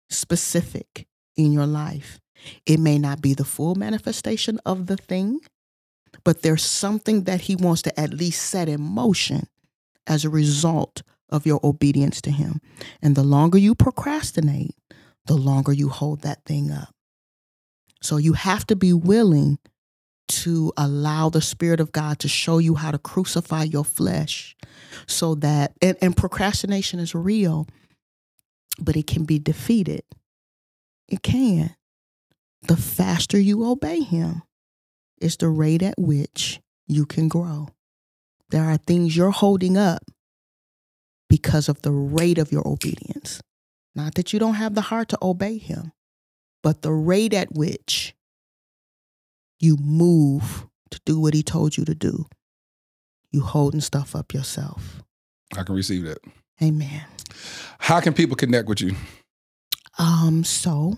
specific in your life. It may not be the full manifestation of the thing, but there's something that He wants to at least set in motion as a result of your obedience to Him. And the longer you procrastinate, the longer you hold that thing up. So you have to be willing to allow the Spirit of God to show you how to crucify your flesh so that, and, and procrastination is real, but it can be defeated. It can. The faster you obey Him is the rate at which you can grow. There are things you're holding up because of the rate of your obedience. Not that you don't have the heart to obey Him, but the rate at which you move to do what He told you to do. You holding stuff up yourself. i can receive that Amen. how can people connect with you Um, so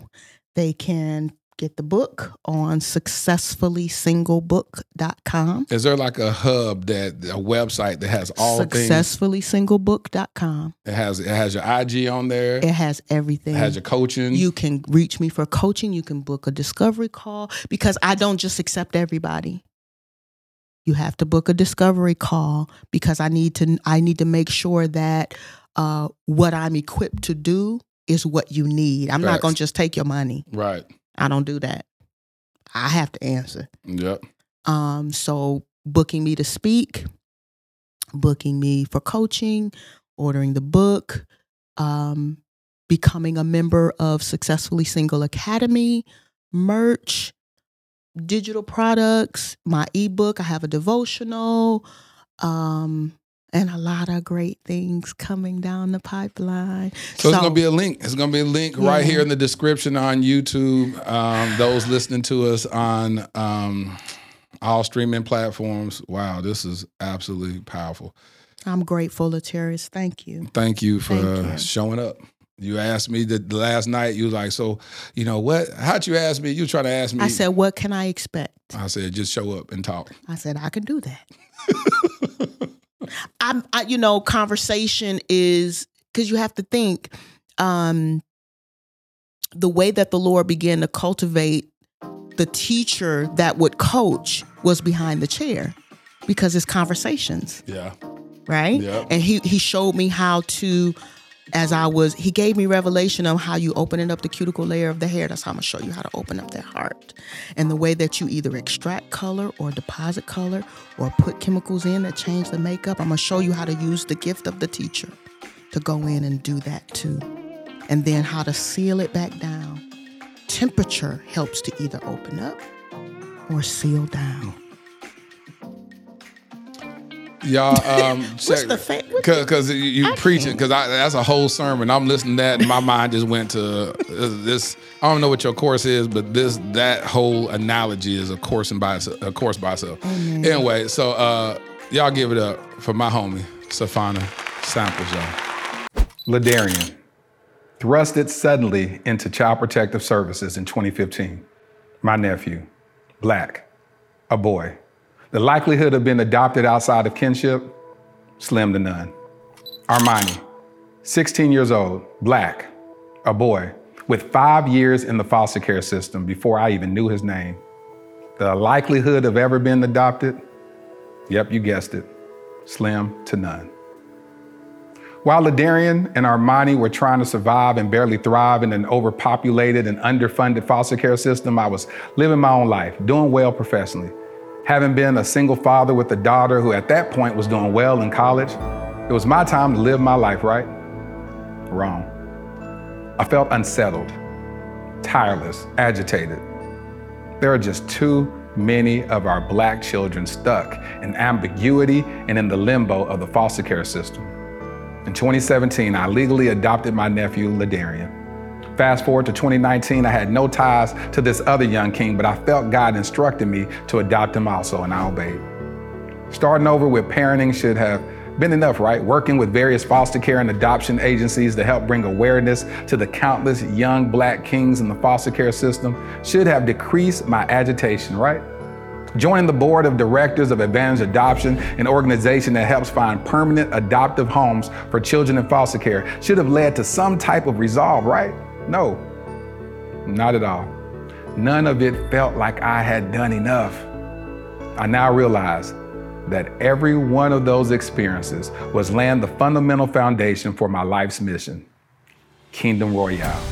they can get the book on successfullysinglebook.com. is there like a hub that a website that has all things Successfullysinglebook.com. it has it has your ig on there It has everything. it has your coaching you can reach me for coaching. You can book a discovery call because I don't just accept everybody. You have to book a discovery call because I need to I need to make sure that uh, what I'm equipped to do is what you need. I'm not going to just take your money. right I don't do that. I have to answer. yep Um, so booking me to speak, booking me for coaching, ordering the book, um, becoming a member of Successfully Single Academy, merch, digital products, my ebook. I have a devotional. Um, and a lot of great things coming down the pipeline. So, it's gonna be a link. It's gonna be a link right here in the description on YouTube. Um, those listening to us on um, all streaming platforms. Wow, this is absolutely powerful. I'm grateful, Laterras. Thank you. Thank you for Thank you. showing up. You asked me the, the last night. You was like, so you know what? How'd you ask me? You trying to ask me? I said, what can I expect? I said, just show up and talk. I said, I can do that. I'm, I, you know, conversation is because you have to think um, the way that the Lord began to cultivate the teacher that would coach was behind the chair because it's conversations, Yeah. right? Yeah. And he he showed me how to. As I was, he gave me revelation of how you opening up the cuticle layer of the hair. That's how I'm gonna show you how to open up their heart, and the way that you either extract color or deposit color or put chemicals in that change the makeup. I'm gonna show you how to use the gift of the teacher to go in and do that too, and then how to seal it back down. Temperature helps to either open up or seal down. Y'all, um, check the fa- because because you, you preaching because that's a whole sermon. I'm listening to that, and my mind just went to uh, this. I don't know what your course is, but this that whole analogy is a course in by itself, a course by itself. Anyway, so uh, y'all give it up for my homie Sefana Samples, y'all. Ladarian thrusted suddenly into Child Protective Services in 2015. My nephew, black, a boy. The likelihood of being adopted outside of kinship, slim to none. Armani, 16 years old, black, a boy, with five years in the foster care system before I even knew his name. The likelihood of ever being adopted, yep, you guessed it, slim to none. While Ladarian and Armani were trying to survive and barely thrive in an overpopulated and underfunded foster care system, I was living my own life, doing well professionally. Having been a single father with a daughter who at that point was doing well in college, it was my time to live my life, right? Wrong. I felt unsettled, tireless, agitated. There are just too many of our black children stuck in ambiguity and in the limbo of the foster care system. In 2017, I legally adopted my nephew, Ladarian. Fast forward to 2019, I had no ties to this other young king, but I felt God instructed me to adopt him also, and I obeyed. Starting over with parenting should have been enough, right? Working with various foster care and adoption agencies to help bring awareness to the countless young black kings in the foster care system should have decreased my agitation, right? Joining the board of directors of Advantage Adoption, an organization that helps find permanent adoptive homes for children in foster care, should have led to some type of resolve, right? No, not at all. None of it felt like I had done enough. I now realize that every one of those experiences was laying the fundamental foundation for my life's mission Kingdom Royale.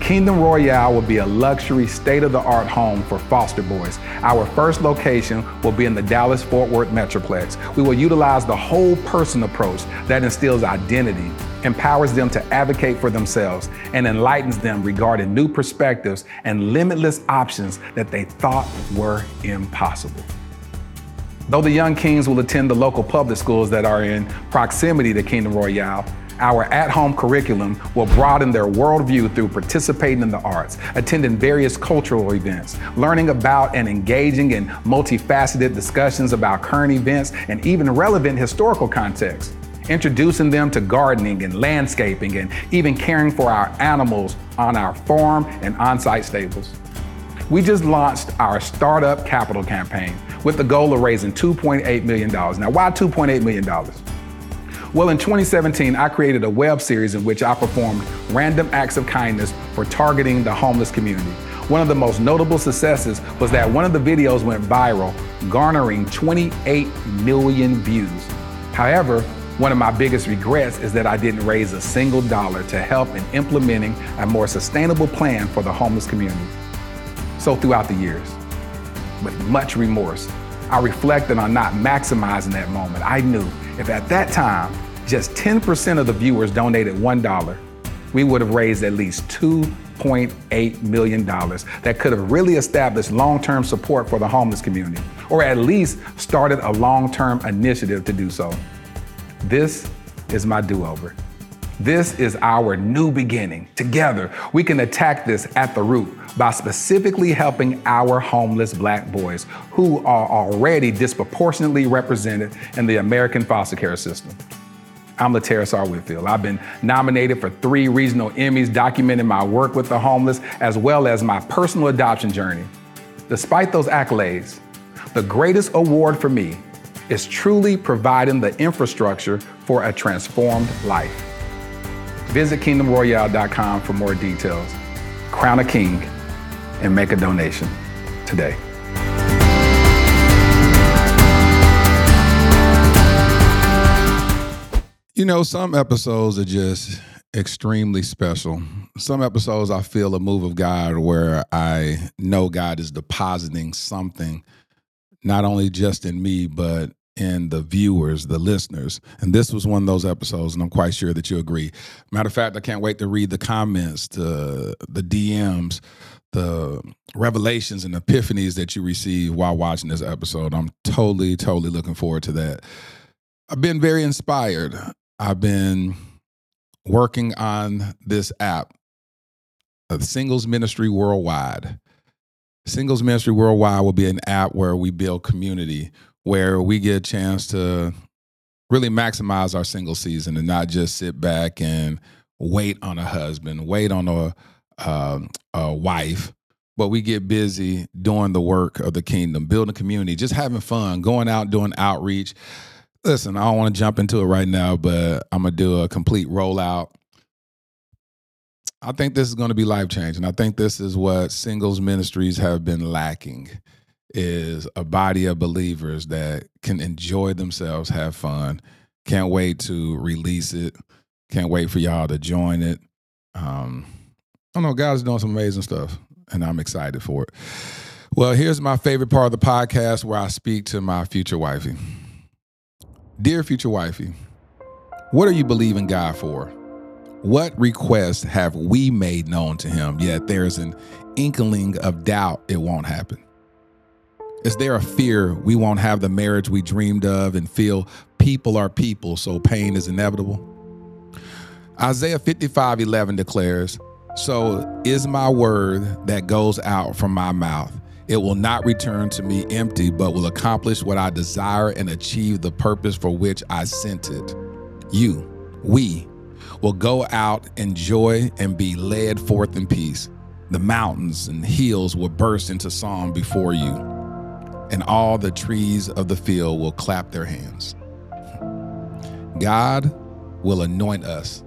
Kingdom Royale will be a luxury, state of the art home for foster boys. Our first location will be in the Dallas Fort Worth Metroplex. We will utilize the whole person approach that instills identity, empowers them to advocate for themselves, and enlightens them regarding new perspectives and limitless options that they thought were impossible. Though the young kings will attend the local public schools that are in proximity to Kingdom Royale, our at home curriculum will broaden their worldview through participating in the arts, attending various cultural events, learning about and engaging in multifaceted discussions about current events and even relevant historical context, introducing them to gardening and landscaping and even caring for our animals on our farm and on site stables. We just launched our startup capital campaign with the goal of raising $2.8 million. Now, why $2.8 million? Well, in 2017, I created a web series in which I performed random acts of kindness for targeting the homeless community. One of the most notable successes was that one of the videos went viral, garnering 28 million views. However, one of my biggest regrets is that I didn't raise a single dollar to help in implementing a more sustainable plan for the homeless community. So, throughout the years, with much remorse, I reflected on not maximizing that moment. I knew if at that time just 10% of the viewers donated $1, we would have raised at least $2.8 million that could have really established long term support for the homeless community, or at least started a long term initiative to do so. This is my do over. This is our new beginning. Together, we can attack this at the root by specifically helping our homeless black boys who are already disproportionately represented in the American foster care system. I'm Laterras R. Whitfield. I've been nominated for three regional Emmys documenting my work with the homeless as well as my personal adoption journey. Despite those accolades, the greatest award for me is truly providing the infrastructure for a transformed life. Visit kingdomroyale.com for more details. Crown a king and make a donation today. You know, some episodes are just extremely special. Some episodes I feel a move of God where I know God is depositing something, not only just in me, but in the viewers, the listeners. And this was one of those episodes, and I'm quite sure that you agree. Matter of fact, I can't wait to read the comments, the the DMs, the revelations and epiphanies that you receive while watching this episode. I'm totally, totally looking forward to that. I've been very inspired. I've been working on this app, the Singles Ministry Worldwide. Singles Ministry Worldwide will be an app where we build community, where we get a chance to really maximize our single season and not just sit back and wait on a husband, wait on a, uh, a wife, but we get busy doing the work of the kingdom, building community, just having fun, going out doing outreach. Listen, I don't want to jump into it right now, but I'm gonna do a complete rollout. I think this is going to be life changing. I think this is what singles ministries have been lacking is a body of believers that can enjoy themselves, have fun. Can't wait to release it. Can't wait for y'all to join it. Um, I don't know, God's doing some amazing stuff, and I'm excited for it. Well, here's my favorite part of the podcast where I speak to my future wifey. Dear future wifey, what are you believing God for? What requests have we made known to him, yet there's an inkling of doubt it won't happen? Is there a fear we won't have the marriage we dreamed of and feel people are people, so pain is inevitable? Isaiah 55 11 declares, So is my word that goes out from my mouth. It will not return to me empty, but will accomplish what I desire and achieve the purpose for which I sent it. You, we, will go out, in joy and be led forth in peace. The mountains and hills will burst into song before you, and all the trees of the field will clap their hands. God will anoint us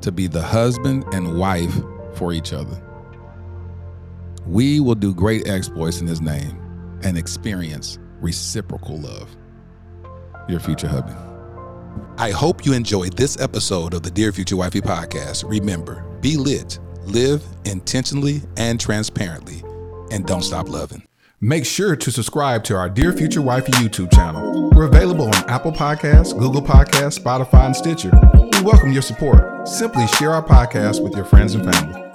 to be the husband and wife for each other. We will do great exploits in his name and experience reciprocal love. Your future hubby. I hope you enjoyed this episode of the Dear Future Wifey podcast. Remember, be lit, live intentionally and transparently, and don't stop loving. Make sure to subscribe to our Dear Future Wifey YouTube channel. We're available on Apple Podcasts, Google Podcasts, Spotify, and Stitcher. We welcome your support. Simply share our podcast with your friends and family.